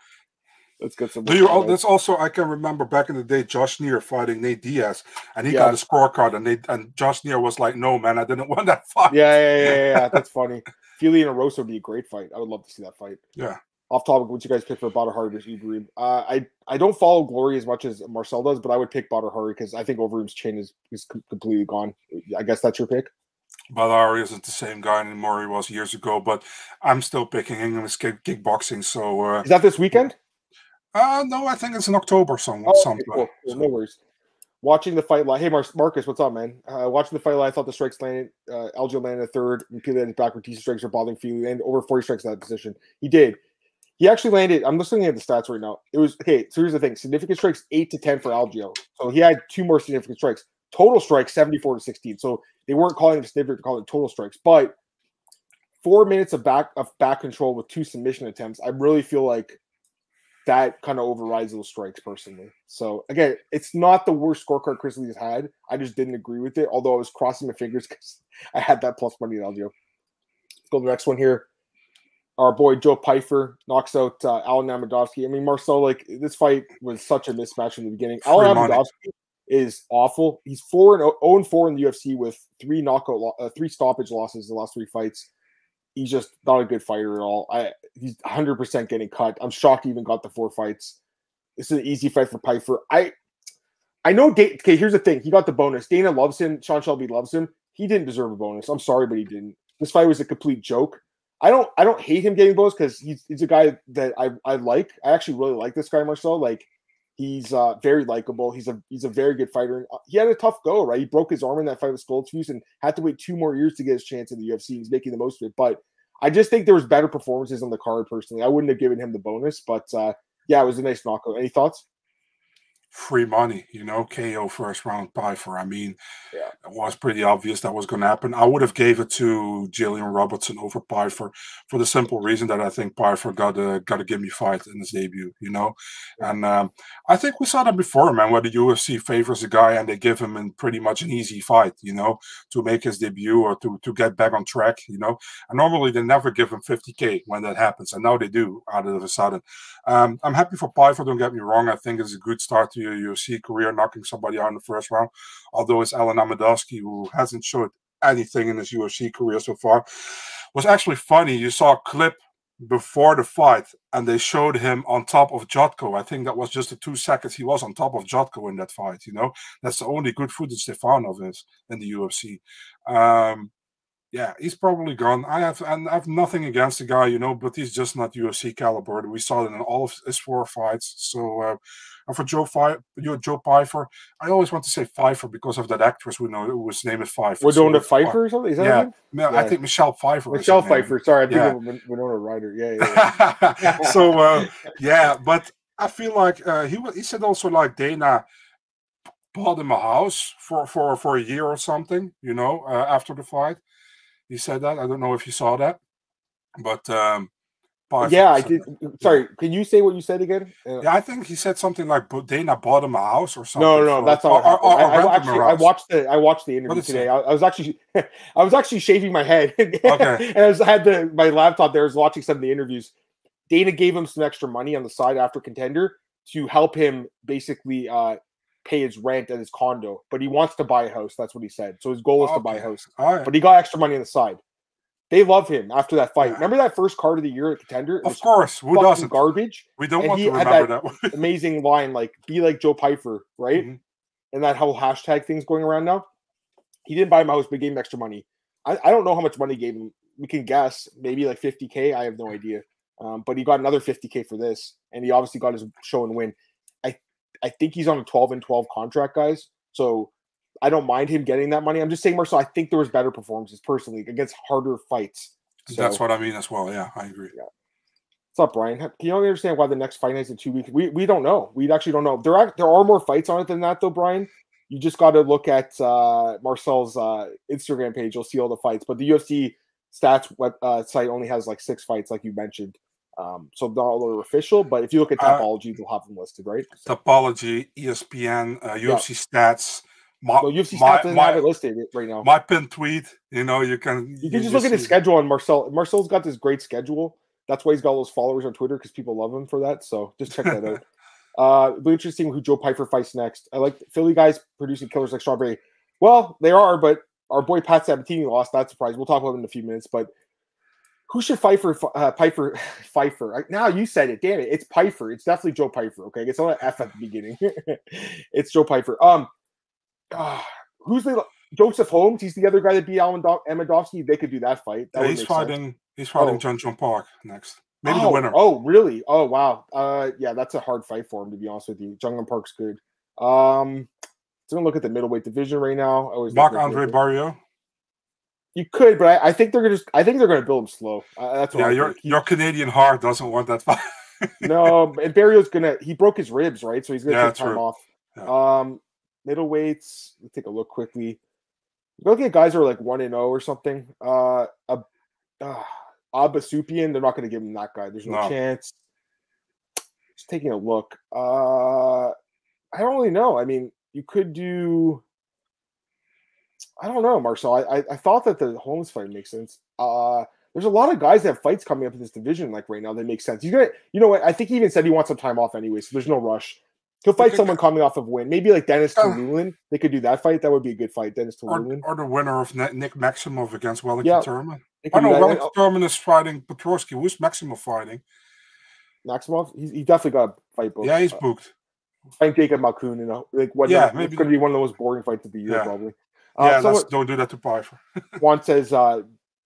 let's get some. Do you? Oh, that's also I can remember back in the day, Josh Neer fighting Nate Diaz, and he yeah. got a scorecard, and they and Josh Neer was like, "No, man, I didn't want that fight." Yeah, yeah, yeah, yeah. that's funny. Fili and Erosa would be a great fight. I would love to see that fight. Yeah off topic, what you guys pick for Badr Hari versus Overeem? Uh, I I don't follow Glory as much as Marcel does, but I would pick Badr Hari because I think Overeem's chin is is completely gone. I guess that's your pick. Badr isn't the same guy anymore he was years ago, but I'm still picking him in kick, kickboxing. So uh, is that this weekend? Uh, no, I think it's in October some, oh, sometime. Cool. Cool. No worries. Watching the fight live. Hey, Mar- Marcus, what's up, man? Uh, watching the fight live, I thought the strikes landed. Uh, Algeo landed a third. Fili landed backward. T strikes are bothering Fili and over 40 strikes in that position. He did. He actually landed. I'm looking at the stats right now. It was okay. So here's the thing: significant strikes eight to ten for Algeo. So he had two more significant strikes. Total strikes 74 to 16. So they weren't calling it a sniffer, calling it total strikes. But four minutes of back of back control with two submission attempts, I really feel like that kind of overrides those strikes personally. So again, it's not the worst scorecard has had. I just didn't agree with it, although I was crossing my fingers [laughs] because I had that plus money in Algeo. Let's go to the next one here. Our boy Joe Pyfer knocks out uh, Alen Amedovski. I mean, Marcel, like this fight was such a mismatch in the beginning. Alen Amedovski is awful. He's four and zero oh and four in the UFC with three knockout, uh, three stoppage losses in the last three fights he's just not a good fighter at all. I he's 100 percent getting cut. I'm shocked he even got the four fights. This is an easy fight for Pyfer. I I know. Okay, here's the thing. He got the bonus. Dana loves him. Sean Shelby loves him. He didn't deserve a bonus. I'm sorry, but he didn't. This fight was a complete joke. I don't I don't hate him getting bonus because he's he's a guy that I I like. I actually really like this guy Marcel. Like he's uh, very likable. He's a he's a very good fighter. Uh, he had a tough go, right? He broke his arm in that fight with Stoltzfus and had to wait two more years to get his chance in the UFC. He's making the most of it. But I just think there was better performances on the card personally. I wouldn't have given him the bonus, but uh, yeah, it was a nice knockout. Any thoughts? Free money, you know, KO first round Pyfer. I mean, yeah. it was pretty obvious that was going to happen. I would have gave it to Gillian Robertson over Pyfer for the simple reason that I think Pyfer got a got a gimme fight in his debut, you know. And um, I think we saw that before, man. Where the UFC favors a guy and they give him in pretty much an easy fight, you know, to make his debut or to to get back on track, you know. And normally they never give him 50k when that happens, and now they do out of a sudden. Um, I'm happy for Pyfer. Don't get me wrong. I think it's a good start to your UFC career, knocking somebody out in the first round. Although it's Alen Amedovski who hasn't showed anything in his UFC career so far. Was actually funny. You saw a clip before the fight, and they showed him on top of Jotko. I think that was just the two seconds he was on top of Jotko in that fight. You know, that's the only good footage they found of his in the UFC. Um, yeah, he's probably gone. I have and I have nothing against the guy, you know, but he's just not UFC caliber. We saw it in all of his four fights. So uh, and for Joe Fi- Joe Pyfer, I always want to say Pfeiffer because of that actress we know whose name is Pfeiffer. We're doing so, Pfeiffer or something. Is that yeah, yeah, I think Michelle Pfeiffer. Michelle Pfeiffer. Sorry, I think yeah. Winona Ryder. Yeah, yeah. yeah. [laughs] so uh, yeah, but I feel like uh, he he said also like Dana bought him a house for for for a year or something. You know, uh, after the fight, he said that. I don't know if you saw that, but um, yeah, I did. Sorry, can you say what you said again? Uh, yeah, I think he said something like Dana bought him a house or something. No, no, for, that's not. Or, or, or I, I actually, I watched the I watched the interview today. I, I, was actually [laughs] I was actually shaving my head. [laughs] okay. and I, was, I had the my laptop there. I was watching some of the interviews. Dana gave him some extra money on the side after contender to help him basically uh, pay his rent at his condo, but he wants to buy a house. That's what he said. So his goal is okay. to buy a house. All right. But he got extra money on the side. They love him after that fight. Remember that first card of the year at contender? Of course, who doesn't? Garbage. We don't and want to remember that, that amazing line, like "Be like Joe Pyfer," right? Mm-hmm. And that whole hashtag thing's going around now. He didn't buy him a house, but gave him extra money. I, I don't know how much money he gave him. We can guess, maybe like 50k. I have no idea. Um, but he got another 50k for this, and he obviously got his show and win. I I think he's on a 12 and 12 contract, guys. So I don't mind him getting that money. I'm just saying, Marcel, I think there was better performances personally against harder fights. So, That's what I mean as well. Yeah, I agree. Yeah. What's up, Brian? Can you understand why the next fight is in two weeks? We we don't know. We actually don't know. There are there are more fights on it than that, though, Brian. You just got to look at uh, Marcel's uh, Instagram page. You'll see all the fights. But the UFC stats web, uh, site only has like six fights, like you mentioned. Um, so not all are official, but if you look at uh, Tapology, they'll have them listed, right? Tapology, ESPN, UFC yeah. stats my, well, UFC my, doesn't my, have it listed right now. My pin tweet, you know, you can you can just look at his schedule on Marcel. Marcel's got this great schedule. That's why he's got all those followers on Twitter because people love him for that. So just check that out. [laughs] Uh, it'll be interesting who Joe Piper fights next. I like Philly guys producing killers like Strawberry. Well, they are, but our boy Pat Sabatini lost. That surprise. We'll talk about him in a few minutes. But who should fight for uh, Pyfer? Pfeiffer. [laughs] Now you said it. Damn it. It's Piper. It's definitely Joe Piper. Okay, it's not an F at the beginning. [laughs] it's Joe Piper. Um, uh, who's the Joseph Holmes? He's the other guy that beat Alen Amedovski. They could do that fight. That yeah, he's fighting. Sense. He's fighting oh. Jun Yong Park next. Maybe oh, the winner. Oh, really? Oh, wow. Uh, yeah, that's a hard fight for him to be honest with you. Jung Park's good. Um, so gonna look at the middleweight division right now. I always Marc Andre Barriault. You could, but I, I, think they're gonna just. I think they're gonna build him slow. Uh, that's yeah. Your your Canadian heart doesn't want that fight. no, and Barriault's gonna. He broke his ribs, right? So he's gonna yeah, take time true. off. Yeah. Um, middleweights. Let's take a look quickly. Looking at guys who are like one and zero or something. Uh, uh, uh Abusupiyan, they're not going to give him that guy. There's no, no. chance. Just taking a look. Uh, I don't really know. I mean, you could do. I don't know, Marcel. I, I, I thought that the Holmes fight makes sense. Uh, there's a lot of guys that have fights coming up in this division, like right now, that make sense. He's gonna, you know what? I think he even said he wants some time off anyway, so there's no rush. He'll fight someone coming off of win. Maybe like Denis uh, Tiuliulin. They could do that fight. That would be a good fight. Denis Tiuliulin. Or, or the winner of Nick Maximov against Wellington yeah, Turman. I know Wellington Turman is fighting Petroski. Who's Maximov fighting? Maximov? He's, he definitely got a fight booked. Yeah, he's booked. I think Jacob Malkoun, you know, like what? Yeah, maybe. It's going to be one of the most boring fights of the year, yeah. probably. Uh, yeah, someone, don't do that to Pyfer. [laughs] Juan says uh,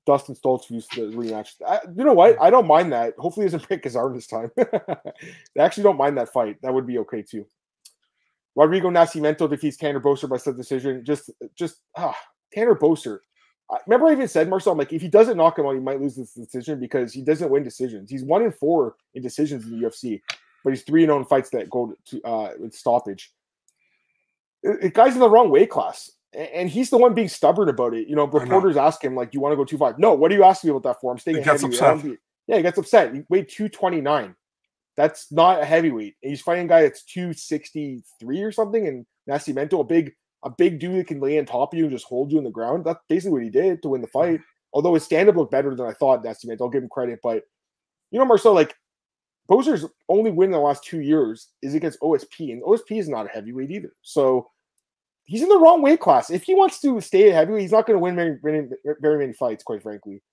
Dustin Stoltzfus the rematch. I, you know what? I don't mind that. Hopefully, he doesn't break his arm this time. [laughs] I actually don't mind that fight. That would be okay too. Rodrigo Nascimento defeats Tanner Boser by split decision. Just, just ah, Tanner Boser. I, remember, I even said Marcel, I'm like, if he doesn't knock him out, he might lose this decision because he doesn't win decisions. He's one in four in decisions in the UFC, but he's three and zero oh in fights that go to uh, with stoppage. It, it, guy's in the wrong weight class, and he's the one being stubborn about it. You know, reporters ask him like, "Do you want to go two five? No. What are you asking me about that for? I'm staying he gets upset. Yeah, he gets upset. He weighed two twenty nine. That's not a heavyweight. He's fighting a guy that's 263 or something, and Nascimento, a big, a big dude that can lay on top of you and just hold you in the ground. That's basically what he did to win the fight. Although his stand-up looked better than I thought, Nascimento. I'll give him credit. But you know, Marcel, like Boser's only win in the last two years is against OSP, and OSP is not a heavyweight either. So he's in the wrong weight class. If he wants to stay heavyweight, he's not going to win very, very, very many fights, quite frankly.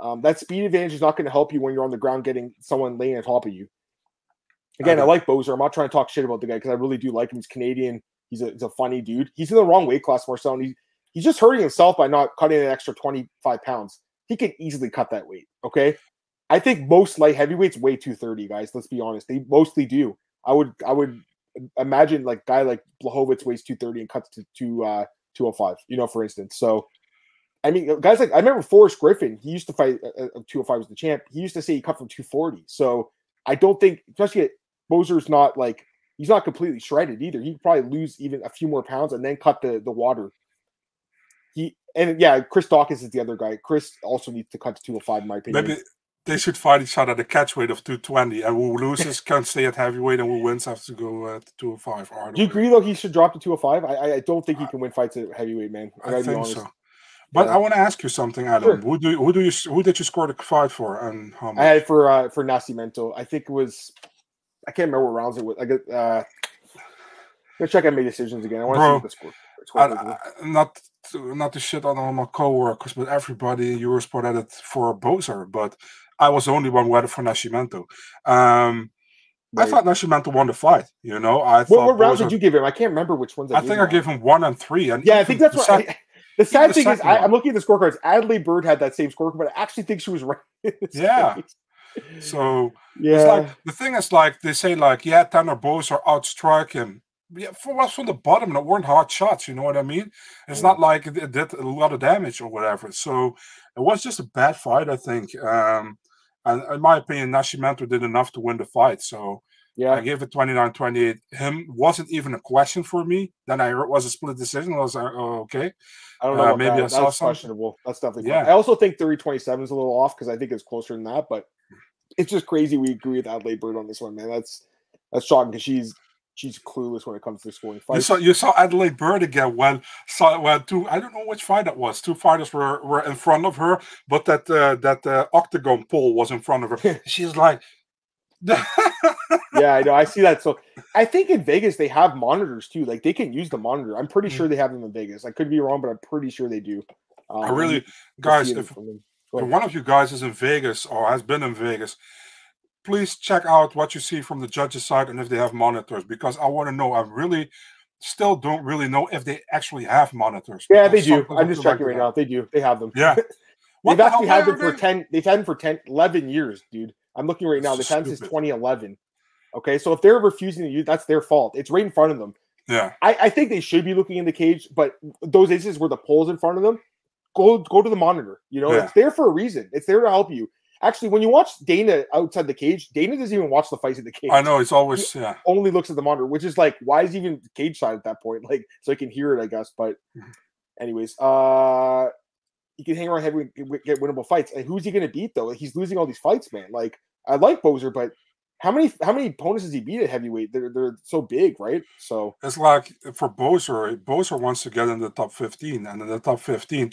Um, that speed advantage is not going to help you when you're on the ground getting someone laying on top of you. Again, okay. I like Boser. I'm not trying to talk shit about the guy because I really do like him. He's Canadian. He's a, he's a funny dude. He's in the wrong weight class, Marcel. And he, he's just hurting himself by not cutting an extra 25 pounds. He can easily cut that weight. Okay. I think most light heavyweights weigh 230, guys. Let's be honest. They mostly do. I would I would imagine like guy like Blachowicz weighs 230 and cuts to, to uh 205, you know, for instance. So I mean, guys like I remember Forrest Griffin, he used to fight uh, uh 205 was the champ. He used to say he cut from 240. So I don't think, especially at Boser's not like he's not completely shredded either. He'd probably lose even a few more pounds and then cut the the water. He and yeah, Chris Daukaus is the other guy. Chris also needs to cut to 205, in my opinion. Maybe they should fight each other at the catch weight of 220, and who loses can stay at heavyweight, and who wins has to go uh, to 205. Do you agree though he should drop to 205? I I don't think he can win fights at heavyweight, man. I, I think so. But yeah. I want to ask you something, Adam. Sure. Who do who do you who did you score the fight for, and how much? I had for uh, for Nascimento. I think it was I can't remember what rounds it was. I get uh let's check out my decisions again. I want Bro, to see the score. I, I, not to, not to shit on all my co-workers, but everybody in Eurosport had it for Boser, but I was the only one who had it for Nascimento. Um right. I thought Nascimento won the fight. You know, I what, what rounds did you give him? I can't remember which ones. I, I think I gave him one and three. And yeah, I think that's what. I, [laughs] the sad thing is, I, am looking at the scorecards. Adelaide Byrd had that same scorecard, but I actually think she was [laughs] right. yeah, so yeah, it's like the thing is like they say like yeah, Tanner Boser outstrike him. Yeah, for was from the bottom, and it weren't hard shots. You know what I mean? It's not like it did a lot of damage or whatever. So it was just a bad fight, I think. Um, and in my opinion, Nascimento did enough to win the fight. So yeah, I gave it 29-28. Him wasn't even a question for me. Then I was a split decision. I was like, oh, okay. I don't know. Uh, maybe that. I saw That's something. questionable. That's definitely yeah. I also think 30-27 is a little off because I think it's closer than that. But it's just crazy we agree with Adelaide Byrd on this one, man. That's that's shocking because she's she's clueless when it comes to scoring fights. You saw you saw Adelaide Byrd again when saw when two I don't know which fight that was. Two fighters were, were in front of her, but that uh, that uh, octagon pole was in front of her. [laughs] she's like. yeah, I know. I [laughs] see that. So I think in Vegas they have monitors too. Like they can use the monitor. I'm pretty mm. sure they have them in Vegas. I could be wrong, but I'm pretty sure they do. Um, I really, guys, if, if one of you guys is in Vegas or has been in Vegas, please check out what you see from the judges' side and if they have monitors because I want to know. I really still don't really know if they actually have monitors. Yeah, they do. I'm just checking right now. They do. They have them. Yeah. [laughs] they've the actually had them for 10, they've had them for 10, 11 years, dude. I'm looking right now. They've had them since 2011. Okay. So if they're refusing to use, that's their fault. It's right in front of them. Yeah. I, I think they should be looking in the cage, but those instances where the pole's in front of them, go go to the monitor. You know, yeah. it's there for a reason. It's there to help you. Actually, when you watch Dana outside the cage, Dana doesn't even watch the fights in the cage. I know it's always he yeah. Only looks at the monitor, which is like, why is he even cage side at that point? Like, so I can hear it, I guess. But, Mhm. anyways, uh, he can hang around heavy get winnable fights. And who's he going to beat though? Like, he's losing all these fights, man. Like, I like Boser, but how many how many opponents does he beat at heavyweight? They're they're so big, right? So It's like for Boser, Boser wants to get in the top 15, and in the top 15,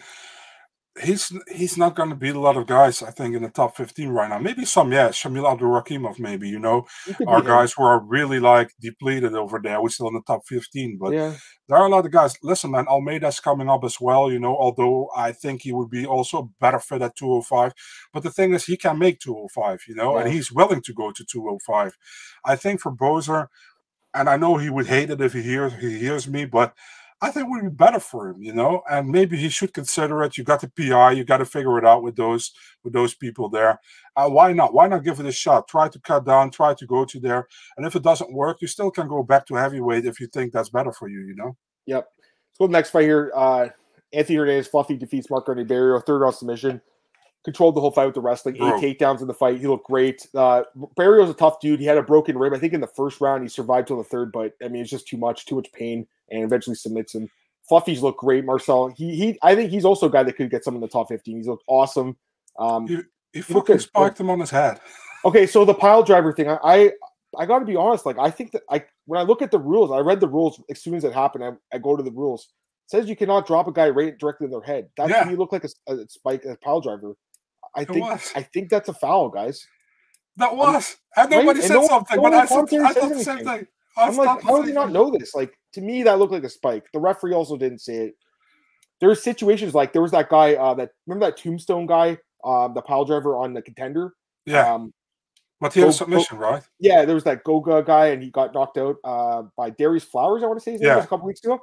he's he's not going to beat a lot of guys. I think in the top 15 right now. Maybe some, yeah, Shamil Abdurakhimov, maybe you know, are guys who are really like depleted over there. We're still in the top 15, but yeah, there are a lot of guys. Listen, man, Almeida's coming up as well. You know, although I think he would be also better fit at 205. But the thing is, he can make 205. You know, and he's willing to go to 205. I think for Boser, and I know he would hate it if he hears he hears me, but I think would be better for him. You know, and maybe he should consider it. You got the PI. You got to figure it out with those with those people there. Uh, why not? Why not give it a shot? Try to cut down. Try to go to there. And if it doesn't work, you still can go back to heavyweight if you think that's better for you. You know. Yep. Go next fight here. Uh, Anthony Hernandez, Fluffy defeats Marco Barriault, third round submission. Controlled the whole fight with the wrestling. Bro. Eight takedowns in the fight. He looked great. Uh, Barriault's a tough dude. He had a broken rib. I think in the first round he survived till the third, but I mean it's just too much, too much pain, and eventually submits him. Fluffy's looked great. Marcel, he he. I think he's also a guy that could get some in the top fifteen. He's looked awesome. Um, He look fucking at- spiked him on his head. [laughs] Okay, so the pile driver thing, I I, I got to be honest. Like I think that I when I look at the rules, I read the rules as soon as it happened. I, I go to the rules. It says you cannot drop a guy right directly in their head. That's Yeah. to me looked like a spike, a pile driver. I It think was. I think that's a foul, guys. That was. And nobody and said one- something, no but one I, said, commentary I said thought the same thing. I I'm like, how did you not know this? Like to me, that looked like a spike. The referee also didn't say it. There were situations like there was that guy uh, that remember that tombstone guy, um, the pile driver on the contender. Yeah, Um, go- submission, right? Yeah, there was that Goga guy, and he got knocked out uh, by Darius Flowers. I want to say his name Yeah. was a couple weeks ago.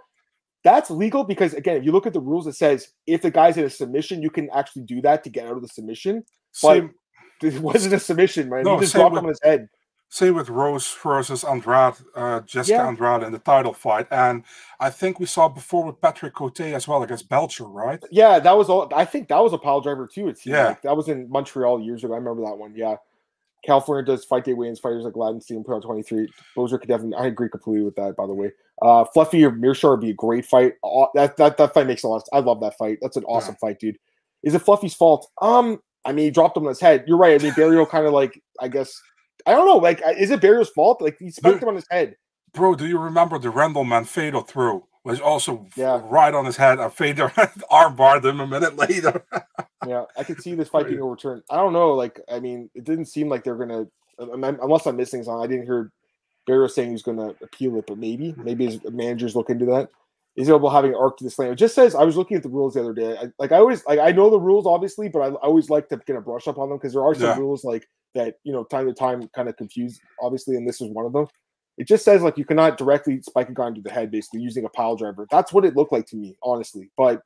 That's legal because again, if you look at the rules, it says if the guy's in a submission, you can actually do that to get out of the submission. But Same, [laughs] it wasn't a submission, man. No, he just same dropped with- him on his head. same with Rose versus Andrade, uh, Jessica Yeah. Andrade in the title fight. And I think we saw before with Patrick Cote as well against Belcher, right? Yeah, that was all. I think that was a pile driver too. It's Yeah. like. that was in Montreal years ago. I remember that one. Yeah, California does fight day weigh-ins. Fighters like Gladden Steam put on twenty three. Boser could definitely. I agree completely with that. By the way, uh, Fluffy or Meerschaert would be a great fight. Aw- That that that fight makes a lot. Of, I love that fight. That's an awesome fight, dude. Is it Fluffy's fault? Um, I mean, he dropped him on his head. You're right. I mean, Barriault kind of like. I guess I don't know. Like, is it Barriault's fault? Like he smacked him on his head. Bro, do you remember the Randall fatal throw? Was also Yeah. right on his head. And Fader barred him a minute later. [laughs] Yeah, I could see this fight being overturned. I don't know. Like, I mean, it didn't seem like they're gonna. um, um, Unless I'm missing something, I didn't hear Barriault saying he's gonna appeal it, but maybe, maybe his managers look into that. Is able having arc to the slam. It just says I was looking at the rules the other day. I, like I always like I know the rules obviously, but I, I always like to get a brush up on them because there are some Yeah. rules like that you know time to time kind of confuse obviously, and this is one of them. It just says like you cannot directly spike a guy into the head basically using a pile driver. That's what it looked like to me, honestly. But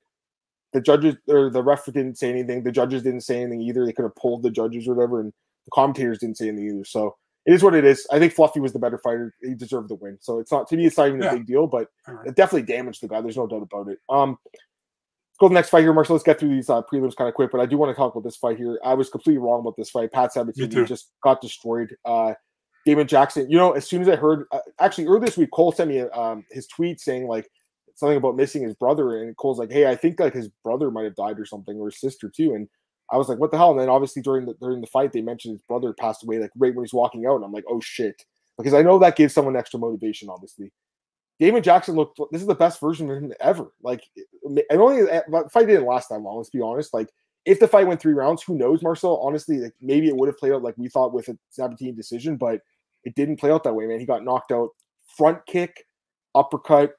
the judges or the ref didn't say anything. The judges didn't say anything either. They could have pulled the judges or whatever, and the commentators didn't say anything either. So it is what it is. I think Fluffy was the better fighter. He deserved the win. So it's not to me. It's not even Yeah. a big deal, but it definitely damaged the guy. There's no doubt about it. Um, let's go to the next fight here, Marshall. Let's get through these uh, prelims kind of quick, but I do want to talk about this fight here. I was completely wrong about this fight. Pat Sabatini just got destroyed. Uh, Damon Jackson. You know, as soon as I heard, uh, actually earlier this week, Cole sent me um, his tweet saying like something about missing his brother, and Cole's like, "Hey, I think like his brother might have died or something, or his sister too." And I was like, "What the hell?" And then obviously during the during the fight, they mentioned his brother passed away like right when he's walking out, and I'm like, "Oh shit," because I know that gives someone extra motivation, obviously. Damon Jackson looked. This is the best version of him ever. Like, it only the fight didn't last that long. Let's be honest. Like, if the fight went three rounds, who knows, Marcel? Honestly, like, maybe it would have played out like we thought with a 17 decision, but it didn't play out that way, man. He got knocked out, front kick, uppercut,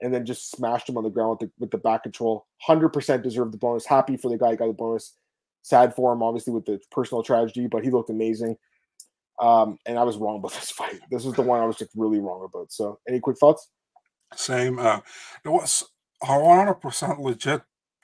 and then just smashed him on the ground with the, with the back control. Hundred percent deserved the bonus. Happy for the guy who got the bonus. Sad for him, obviously, with the personal tragedy, but he looked amazing. Um, and I was wrong about [laughs] this fight. This is the one I was just really wrong about. So, any quick thoughts? Same. Uh, there was a 100% legit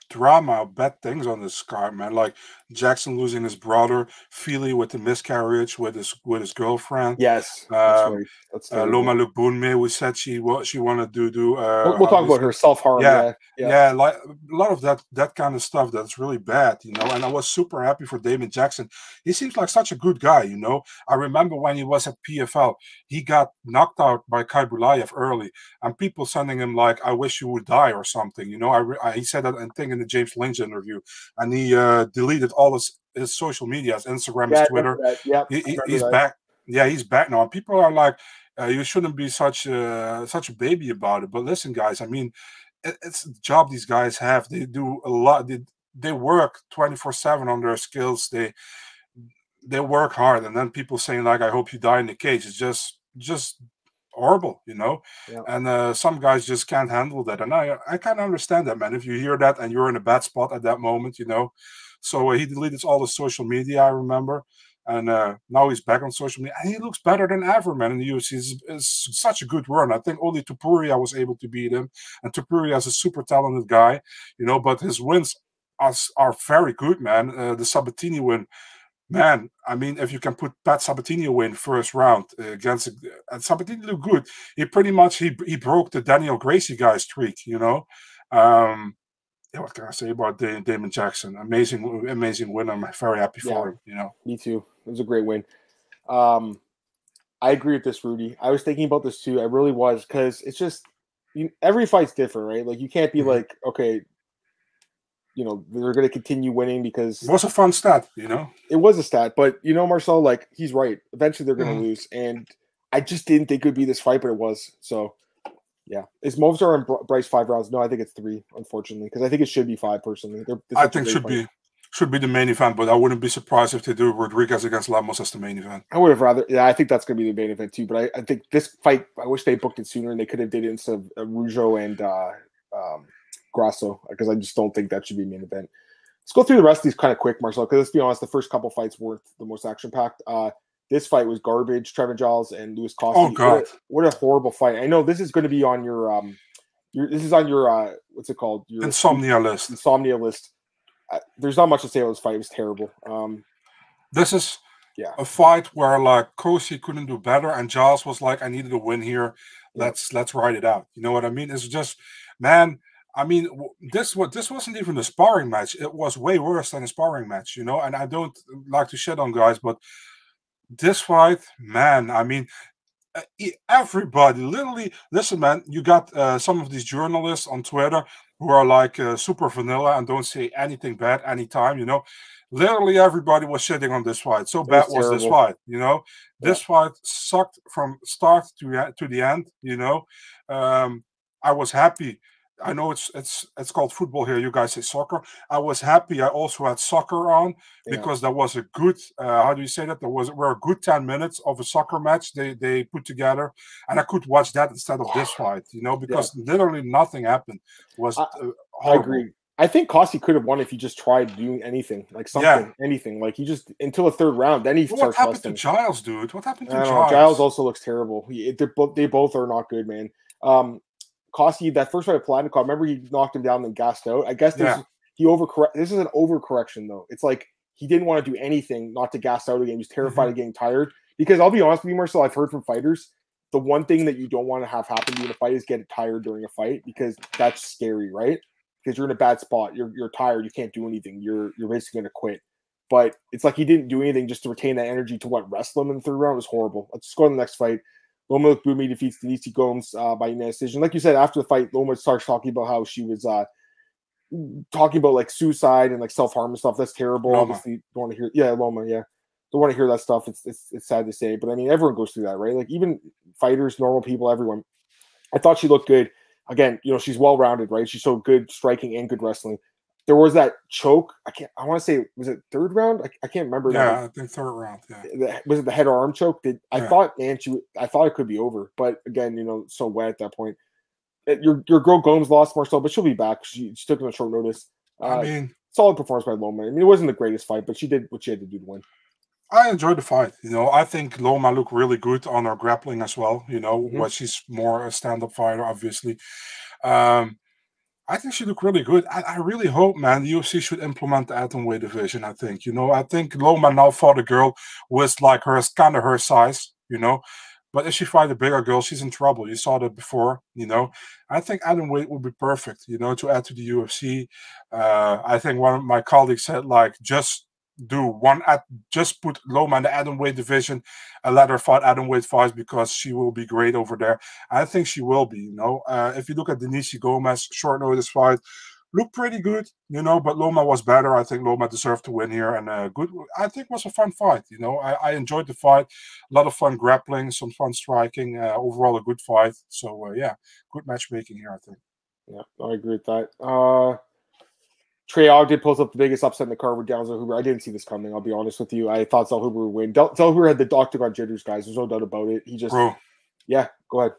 drama, bad things on this card, man. Like Jackson losing his brother, Fili with the miscarriage with his with his girlfriend. Yes, um, right. Uh, Loma Lookboonmee, we said she what she wanted to do. Uh, we'll, talk about her self harm. Yeah, yeah, yeah, like a lot of that that kind of stuff that's really bad, you know. And I was super happy for Damon Jackson. He seems like such a good guy, you know. I remember when he was at PFL, he got knocked out by Khaybulaev early, and people sending him like, "I wish you would die" or something, you know. I, I he said that I think in the James Lynch interview, and he uh, deleted all his his social medias, Instagram, his Twitter. Yeah, he, he's that. back. Yeah, he's back now. People are like, uh, you shouldn't be such a such a baby about it. But listen, guys, I mean, it, it's a job these guys have. They do a lot. They they work twenty four seven on their skills. They they work hard, and then people saying like, "I hope you die in the cage." It's just just horrible, you know. Yeah. And uh, some guys just can't handle that, and I I kind of understand that, man. If you hear that and you're in a bad spot at that moment, you know. So uh, he deleted all the social media. I remember. And uh, now he's back on social media, and he looks better than ever, man. In the UFC, it's such a good run. I think only Topuria was able to beat him, and Topuria is a super talented guy, you know. But his wins are, are very good, man. Uh, the Sabatini win man, I mean, if you can put Pat Sabatini away in first round uh, against and Sabatini looked good. He pretty much he he broke the Daniel Gracie guy streak, you know. Um, yeah, what can I say about Damon Jackson? Amazing, amazing win. I'm very happy for him. You know, me too. It was a great win. Um, I agree with this, Rudy. I was thinking about this too. I really was because it's just you, every fight's different, right? Like you can't be mm-hmm. like, okay, you know they're going to continue winning because it was a fun stat you know it was a stat but you know marcel like he's right eventually they're going to mm. lose and i just didn't think it would be this fight but it was so yeah is Movsar and bryce five rounds no i think it's three unfortunately because i think it should be five personally i think should fight. be should be the main event but i wouldn't be surprised if they do rodriguez against lemos as the main event i would have rather yeah i think that's going to be the main event too but I, I think this fight i wish they booked it sooner and they could have did it instead of uh, Araújo and uh um Grasso because I just don't think that should be main event. Let's go through the rest of these kind of quick, Marcel. Because let's be honest, the first couple fights weren't the most action packed. Uh, this fight was garbage. Trevin Giles and Louis Cosce. Oh god, what a, what a, horrible fight! I know this is going to be on your um, your this is on your uh, what's it called? Your insomnia list. Insomnia list. Uh, there's not much to say about this fight. It was terrible. Um, this is yeah a fight where like Cosce couldn't do better, and Giles was like, "I needed a win here. Let's yeah. let's ride it out." You know what I mean? It's just man I mean, this what this wasn't even a sparring match. It was way worse than a sparring match, you know. And I don't like to shit on guys, but this fight, man, I mean, everybody literally listen, man. You got uh, some of these journalists on Twitter who are like uh, super vanilla and don't say anything bad anytime, you know. Literally everybody was shitting on this fight. So bad was, was this fight, you know. Yeah. This fight sucked from start to to the end, you know. Um, I was happy I know it's it's it's called football here. You guys say soccer. I was happy. I also had soccer on because yeah. there was a good. Uh, how do you say that? There was were a good ten minutes of a soccer match they they put together, and I could watch that instead of this fight. You know, because yeah. literally nothing happened. Was I, uh, I agree. I think Cosce could have won if he just tried doing anything, like something, yeah. anything. Like he just until the third round, then he well, starts. What happened busting. to Giles, dude? What happened to Giles? Know, Giles also looks terrible. He, they both they both are not good, man. Um, Cosce that first fight of Palatnikov. Remember he knocked him down and gassed out. I guess yeah. he overcorrect. This is an overcorrection though. It's like he didn't want to do anything not to gas out again. He was terrified mm-hmm. of getting tired. Because I'll be honest with you, Marcel, I've heard from fighters the one thing that you don't want to have happen to you in a fight is get tired during a fight because that's scary, right? Because you're in a bad spot. You're you're tired. You can't do anything. You're you're basically gonna quit. But it's like he didn't do anything just to retain that energy to what wrestle him in the third round it was horrible. Let's go to the next fight. Loma Lookboonmee defeats Denise Gomes uh, by unanimous decision. Like you said, after the fight, Loma starts talking about how she was uh, talking about like suicide and like self harm and stuff. That's terrible. Loma. Obviously, don't want to hear. Yeah, Loma. Yeah, don't want to hear that stuff. It's, it's it's sad to say, but I mean, everyone goes through that, right? Like even fighters, normal people, everyone. I thought she looked good. Again, you know, she's well rounded, right? She's so good striking and good wrestling there was that choke. I can't. I want to say was it third round? I, I can't remember. Yeah, I think third round. Yeah. Was it the head or arm choke? Did I yeah. thought man, she, I thought it could be over, but again, you know, so wet at that point. It, your your girl Gomes lost Marcel, but she'll be back. She, she took it on short notice. Uh, I mean, solid performance by Loma. I mean, it wasn't the greatest fight, but she did what she had to do to win. I enjoyed the fight. You know, I think Loma looked really good on her grappling as well. You know, mm-hmm. but she's more a stand-up fighter, obviously. Um, I think she looked really good. I, I, really hope, man, the UFC should implement the atomweight division. I think, you know, I think Loma now fought a girl with like her kind of her size, you know. But if she fight a bigger girl, she's in trouble. You saw that before, you know. I think atomweight would be perfect, you know, to add to the UFC. Uh, I think one of my colleagues said like just do one at just put Loma in the atomweight division and let her fight atomweight fights because she will be great over there. I think she will be. You know, uh, if you look at Denise Gomes short notice fight, looked pretty good. You know, but Loma was better. I think Loma deserved to win here, and uh, good. I think was a fun fight. You know, I, I enjoyed the fight. A lot of fun grappling, some fun striking. Uh, overall, a good fight. So uh, yeah, good matchmaking here. I think. Yeah, I agree with that. Trey did pulls up the biggest upset in the card with Daniel Zellhuber. I didn't see this coming. I'll be honest with you. I thought Zellhuber would win. Zellhuber had the doctor on jitters, guys. There's no doubt about it. He just, Bro. yeah. Go ahead.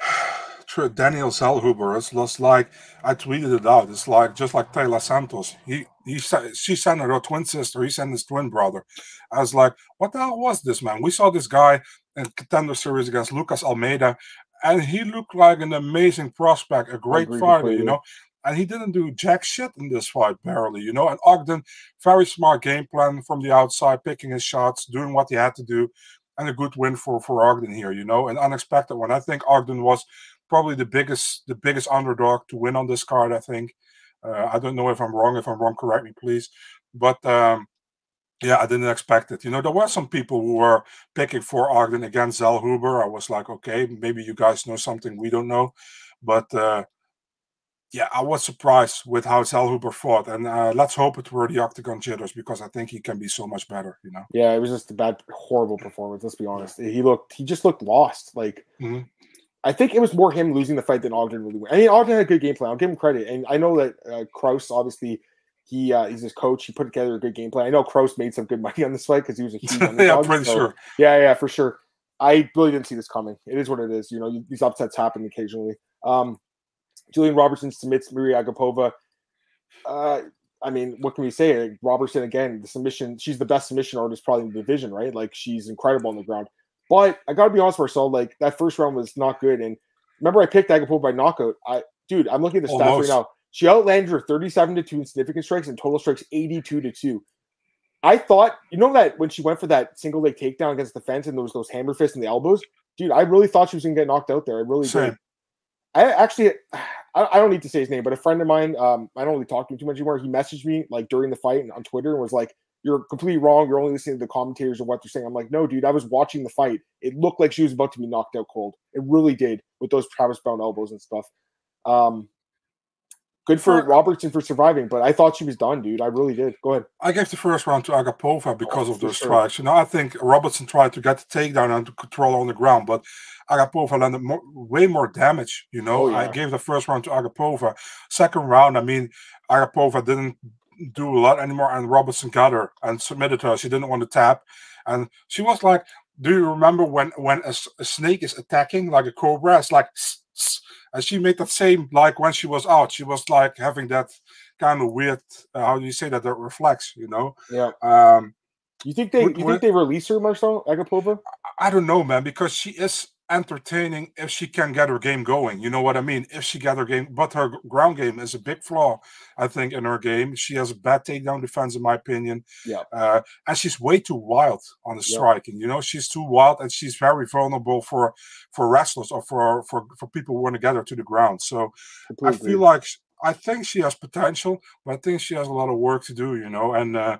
[sighs] True, Daniel Zellhuber. It's just like I tweeted it out. It's like just like Taila Santos. He he she sent her twin sister. He sent his twin brother. I was like, what the hell was this man? We saw this guy in contender series against Lucas Almeida, and he looked like an amazing prospect, a great fighter. You know, and he didn't do jack shit in this fight, barely, you know. And Ogden, very smart game plan from the outside, picking his shots, doing what he had to do, and a good win for for Ogden here, you know, an unexpected one. I think Ogden was probably the biggest the biggest underdog to win on this card. I think. Uh, I don't know if I'm wrong. If I'm wrong, correct me, please. But um, yeah, I didn't expect it. You know, there were some people who were picking for Ogden against Zellhuber. I was like, okay, maybe you guys know something we don't know. But uh, yeah, I was surprised with how Zellhuber fought, and uh, let's hope it were the octagon jitters because I think he can be so much better. You know. Yeah, it was just a bad, horrible performance. Let's be honest. He looked, he just looked lost. Like, mm-hmm. I think it was more him losing the fight than Ogden really. I mean, Ogden had a good game plan. I'll give him credit, and I know that uh, Krause obviously. He uh, he's his coach. He put together a good game plan. I know Krause made some good money on this fight because he was a [laughs] huge yeah, pretty so, sure. Yeah, yeah, for sure. I really didn't see this coming. It is what it is. You know, these upsets happen occasionally. Um, Gillian Robertson submits Mariya Agapova. Uh, I mean, what can we say? Robertson again, the submission. She's the best submission artist probably in the division, right? Like she's incredible on the ground. But I gotta be honest, with Marcel. Like that first round was not good. And remember, I picked Agapova by knockout. I, dude, I'm looking at the stats right now. She outlanded her 37 to two in significant strikes and total strikes 82 to two. I thought, you know, that when she went for that single leg takedown against the fence and there was those hammer fists and the elbows, dude, I really thought she was gonna get knocked out there. I really Same. did. I actually, I, don't need to say his name, but a friend of mine, um, I don't really talk to him too much anymore. He messaged me like during the fight on Twitter and was like, "You're completely wrong. You're only listening to the commentators and what they're saying." I'm like, "No, dude. I was watching the fight. It looked like she was about to be knocked out cold. It really did with those Travis Browne elbows and stuff." Um, good for Robertson for surviving, but I thought she was done, dude. I really did. Go ahead. I gave the first round to Agapova oh, because oh, of those sure. strikes. You know, I think Robertson tried to get the takedown and to control on the ground, but Agapova landed more, way more damage. You know, oh, yeah. I gave the first round to Agapova. Second round, I mean, Agapova didn't do a lot anymore, and Robertson got her and submitted her. She didn't want to tap, and she was like, "Do you remember when when a, a snake is attacking like a cobra? It's like." And she made that same like when she was out she was like having that kind of weird uh, how do you say that that reflex you know? Yeah. Um you think they you think they release her marcel agapova? I don't know man because she is entertaining if she can get her game going. You know what I mean? If she get her game, but her ground game is a big flaw, I think, in her game. She has a bad takedown defense, in my opinion. Yeah. Uh, and she's way too wild on the striking. You know, she's too wild and she's very vulnerable for for wrestlers or for for for people who want to get her to the ground. So Completely. I feel like I think she has potential, but I think she has a lot of work to do. You know, and. uh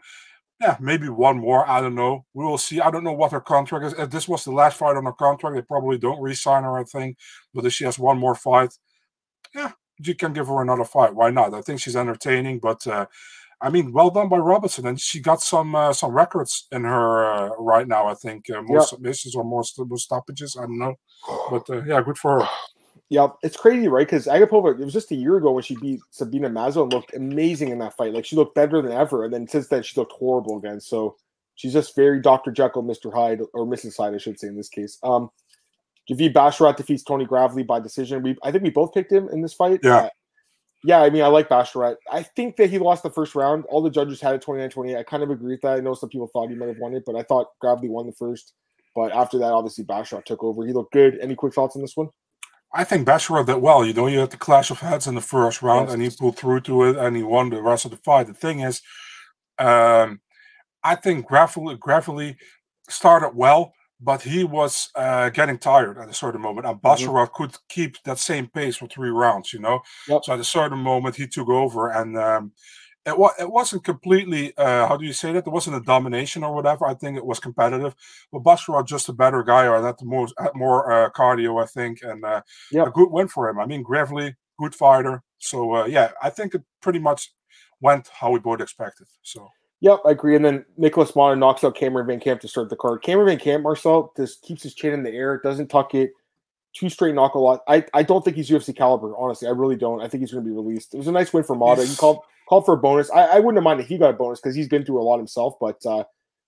yeah, maybe one more. I don't know. We will see. I don't know what her contract is. If this was the last fight on her contract, they probably don't re-sign her. I think. But if she has one more fight, yeah, you can give her another fight. Why not? I think she's entertaining. But uh, I mean, well done by Robertson, and she got some uh, some records in her uh, right now. I think uh, more submissions or more, more stoppages. I don't know, but uh, yeah, good for her. Yeah, it's crazy, right? Because Agapova, it was just a year ago when she beat Sabina Mazo and looked amazing in that fight. Like she looked better than ever, and then since then she looked horrible again. So she's just very Dr. Jekyll, Mr. Hyde, or Mrs. Hyde, I should say in this case. Um, Javid Basharat defeats Tony Gravely by decision. We, I think we both picked him in this fight. Yeah. Uh, yeah, I mean, I like Basharat. I think that he lost the first round. All the judges had it 29 28. I kind of agree with that. I know some people thought he might have won it, but I thought Gravely won the first. But after that, obviously, Basharat took over. He looked good. Any quick thoughts on this one? I think Basharat did well. You know, you had the clash of heads in the first round, yes. and he pulled through to it, and he won the rest of the fight. The thing is, um, I think Gravely, started well, but he was uh, getting tired at a certain moment, and Basharat mm-hmm. could keep that same pace for three rounds. You know, yep. so at a certain moment he took over, and um, it it wasn't completely uh, how do you say that? It wasn't a domination or whatever. I think it was competitive, but Basharat just a better guy or had the most had more uh, cardio, I think, and uh, yep. a good win for him. I mean, Gravely, good fighter. So uh, yeah, I think it pretty much went how we both expected. So. Yep, I agree. And then Nicholas Monner knocks out Cameron Van Camp to start the card. Cameron Van Camp, Marcel, just keeps his chin in the air, doesn't tuck it. Two straight knockout. I, I don't think he's UFC caliber, honestly. I really don't. I think he's going to be released. It was a nice win for Motta. He called called for a bonus. I, I wouldn't have minded if he got a bonus because he's been through a lot himself, but uh,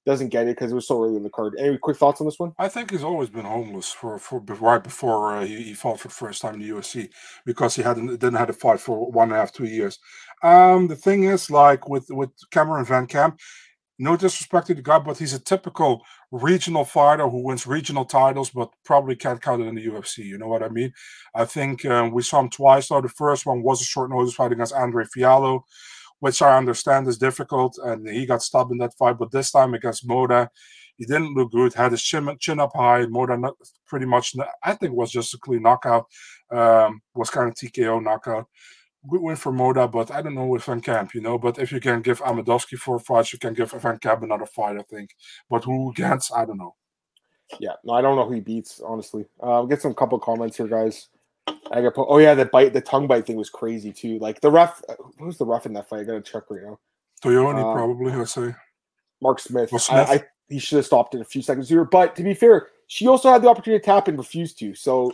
doesn't get it because it was so early in the card. Any quick thoughts on this one? I think he's always been homeless for, for right before uh, he, he, fought for the first time in the UFC because he hadn't didn't have a fight for one and a half two years. Um, the thing is, like with with Cameron Van Camp, no disrespect to the guy, but he's a typical regional fighter who wins regional titles, but probably can't count it in the UFC. You know what I mean? I think um, we saw him twice. Though the first one was a short notice fight against Andre Fialho, which I understand is difficult, and he got stopped in that fight. But this time against Motta, he didn't look good. Had his chin, chin up high. Motta not, pretty much, I think, was just a clean knockout. Um, was kind of TKO knockout good win for Motta, but I don't know with Van Camp, you know. But if you can give Amedovski four fights, you can give Van Camp another fight, I think. But who gets, I don't know. Yeah, no, I don't know who he beats, honestly. Uh, will get some couple comments here, guys. I got oh yeah, the bite, the tongue bite thing was crazy too. Like the ref, uh, who's the ref in that fight? I gotta check right now. Tognoni, uh, probably. I say. Mark Smith. Well, Smith. I, I, he should have stopped in a few seconds here, but to be fair, she also had the opportunity to tap and refused to. So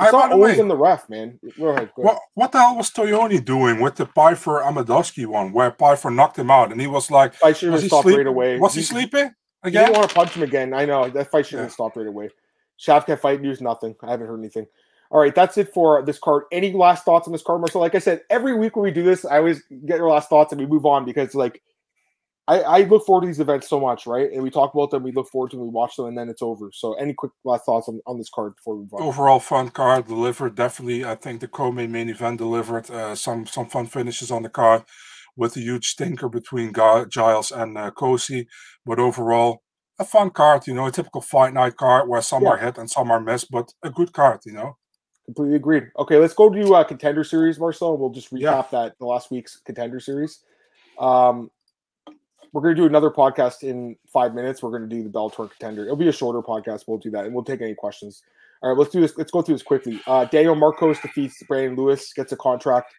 it's not always way, in the ref, man. Go ahead, go ahead. What, what the hell was Tognoni doing with the Pyfer Amedovski one, where Pyfer knocked him out, and he was like, "I should have stopped right away." Was he, he sleeping again? He didn't want to punch him again. I know that fight should have yeah. stopped right away. Shavkat fight news, nothing. I haven't heard anything. All right, that's it for this card. Any last thoughts on this card, Marcel? Like I said, every week when we do this, I always get your last thoughts and we move on because like I, I, look forward to these events so much, right? And we talk about them, we look forward to them, we watch them, and then it's over. So, any quick last thoughts on, on this card before we move on? Overall, fun card delivered. Definitely, I think the co-main main event delivered uh, some some fun finishes on the card with a huge stinker between Giles and uh, Cosce. But overall, a fun card. You know, a typical fight night card where some yeah. are hit and some are missed, but a good card. You know. Completely agreed. Okay, let's go to uh, contender series, Marcel. We'll just recap yeah. that the last week's contender series. Um, we're going to do another podcast in five minutes. We're going to do the Bellator contender. It'll be a shorter podcast. We'll do that, and we'll take any questions. All right, let's do this. Let's go through this quickly. Uh, Daniel Marcos defeats Brandon Lewis, gets a contract.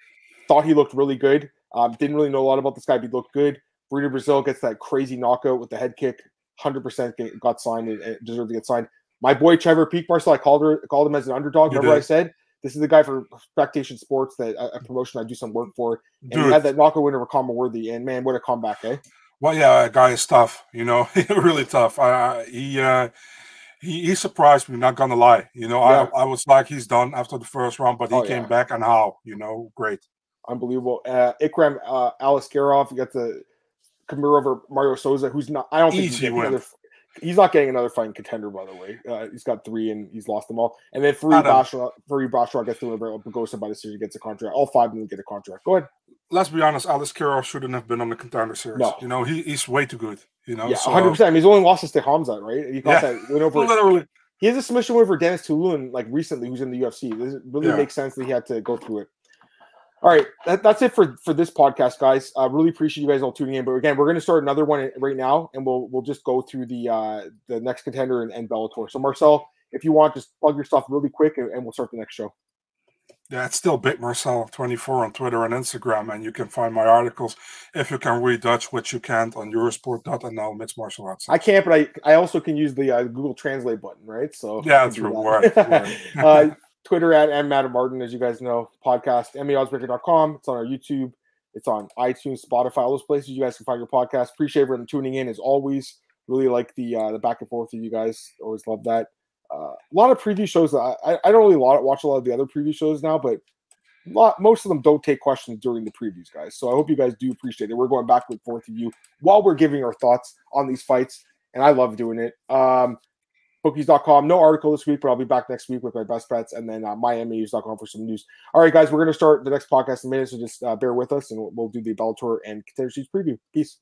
Thought he looked really good. Um, didn't really know a lot about this guy, but he looked good. Bruno Brazil gets that crazy knockout with the head kick. Hundred percent got signed and deserved to get signed. My boy Trevor Peek Marcel, I called her, called him as an underdog. You Remember did. I said this is the guy for Spectation Sports, that a, promotion I do some work for, and Dude. he had that knockout winner of Khama Worthy, and man, what a comeback, eh? Well, yeah, guy is tough. You know, [laughs] really tough. I, he uh, he he surprised me. Not gonna lie. You know, yeah. I I was like he's done after the first round, but he oh, came yeah. back and how? You know, great. Unbelievable. Uh, Ikram uh, Aliskerov, you got the Kimura over Mario Souza, who's not. I don't think Easy he's, another, he's not getting another fighting contender. By the way, uh, he's got three and he's lost them all. And then Farid Basharat, Farid Basharat gets the Bagosa by decision, gets a contract. All five of them get a contract. Go ahead let's be honest, Aliskerov shouldn't have been on the contender series. No. You know, he, he's way too good. You know, yeah, hundred percent. He's only lost to Hamza, right? He got yeah. that win over. [laughs] Literally, he has a submission win for Denis Tiuliulin, like recently, who's in the UFC. This really yeah. makes sense that he had to go through it. All right, that, that's it for for this podcast, guys. I uh, really appreciate you guys all tuning in. But again, we're going to start another one right now, and we'll we'll just go through the uh the next contender and, and Bellator. So, Marcel, if you want, just plug your stuff really quick, and, and we'll start the next show. Yeah, it's still Big Marcel24 on Twitter and Instagram, and you can find my articles if you can read Dutch, which you can't on Eurosport.nl mixed martial arts. I can't, but I, I also can use the uh, Google Translate button, right? So yeah, true. Word, [laughs] uh, Twitter at M Madam Martin, as you guys know, podcast meoddsbreaker.com. It's on our YouTube, it's on iTunes, Spotify, all those places you guys can find your podcast. Appreciate everyone tuning in as always. Really like the uh, the back and forth of you guys. Always love that. Uh, a lot of preview shows. I, I don't really watch a lot of the other preview shows now, but lot, most of them don't take questions during the previews, guys. So I hope you guys do appreciate it. We're going back and forth with you while we're giving our thoughts on these fights, and I love doing it. Um, bookies.com. No article this week, but I'll be back next week with my best bets and then uh, myMAUs.com for some news. All right, guys, we're going to start the next podcast in a minute, so just uh, bear with us and we'll, we'll do the Bellator and contender series preview. Peace.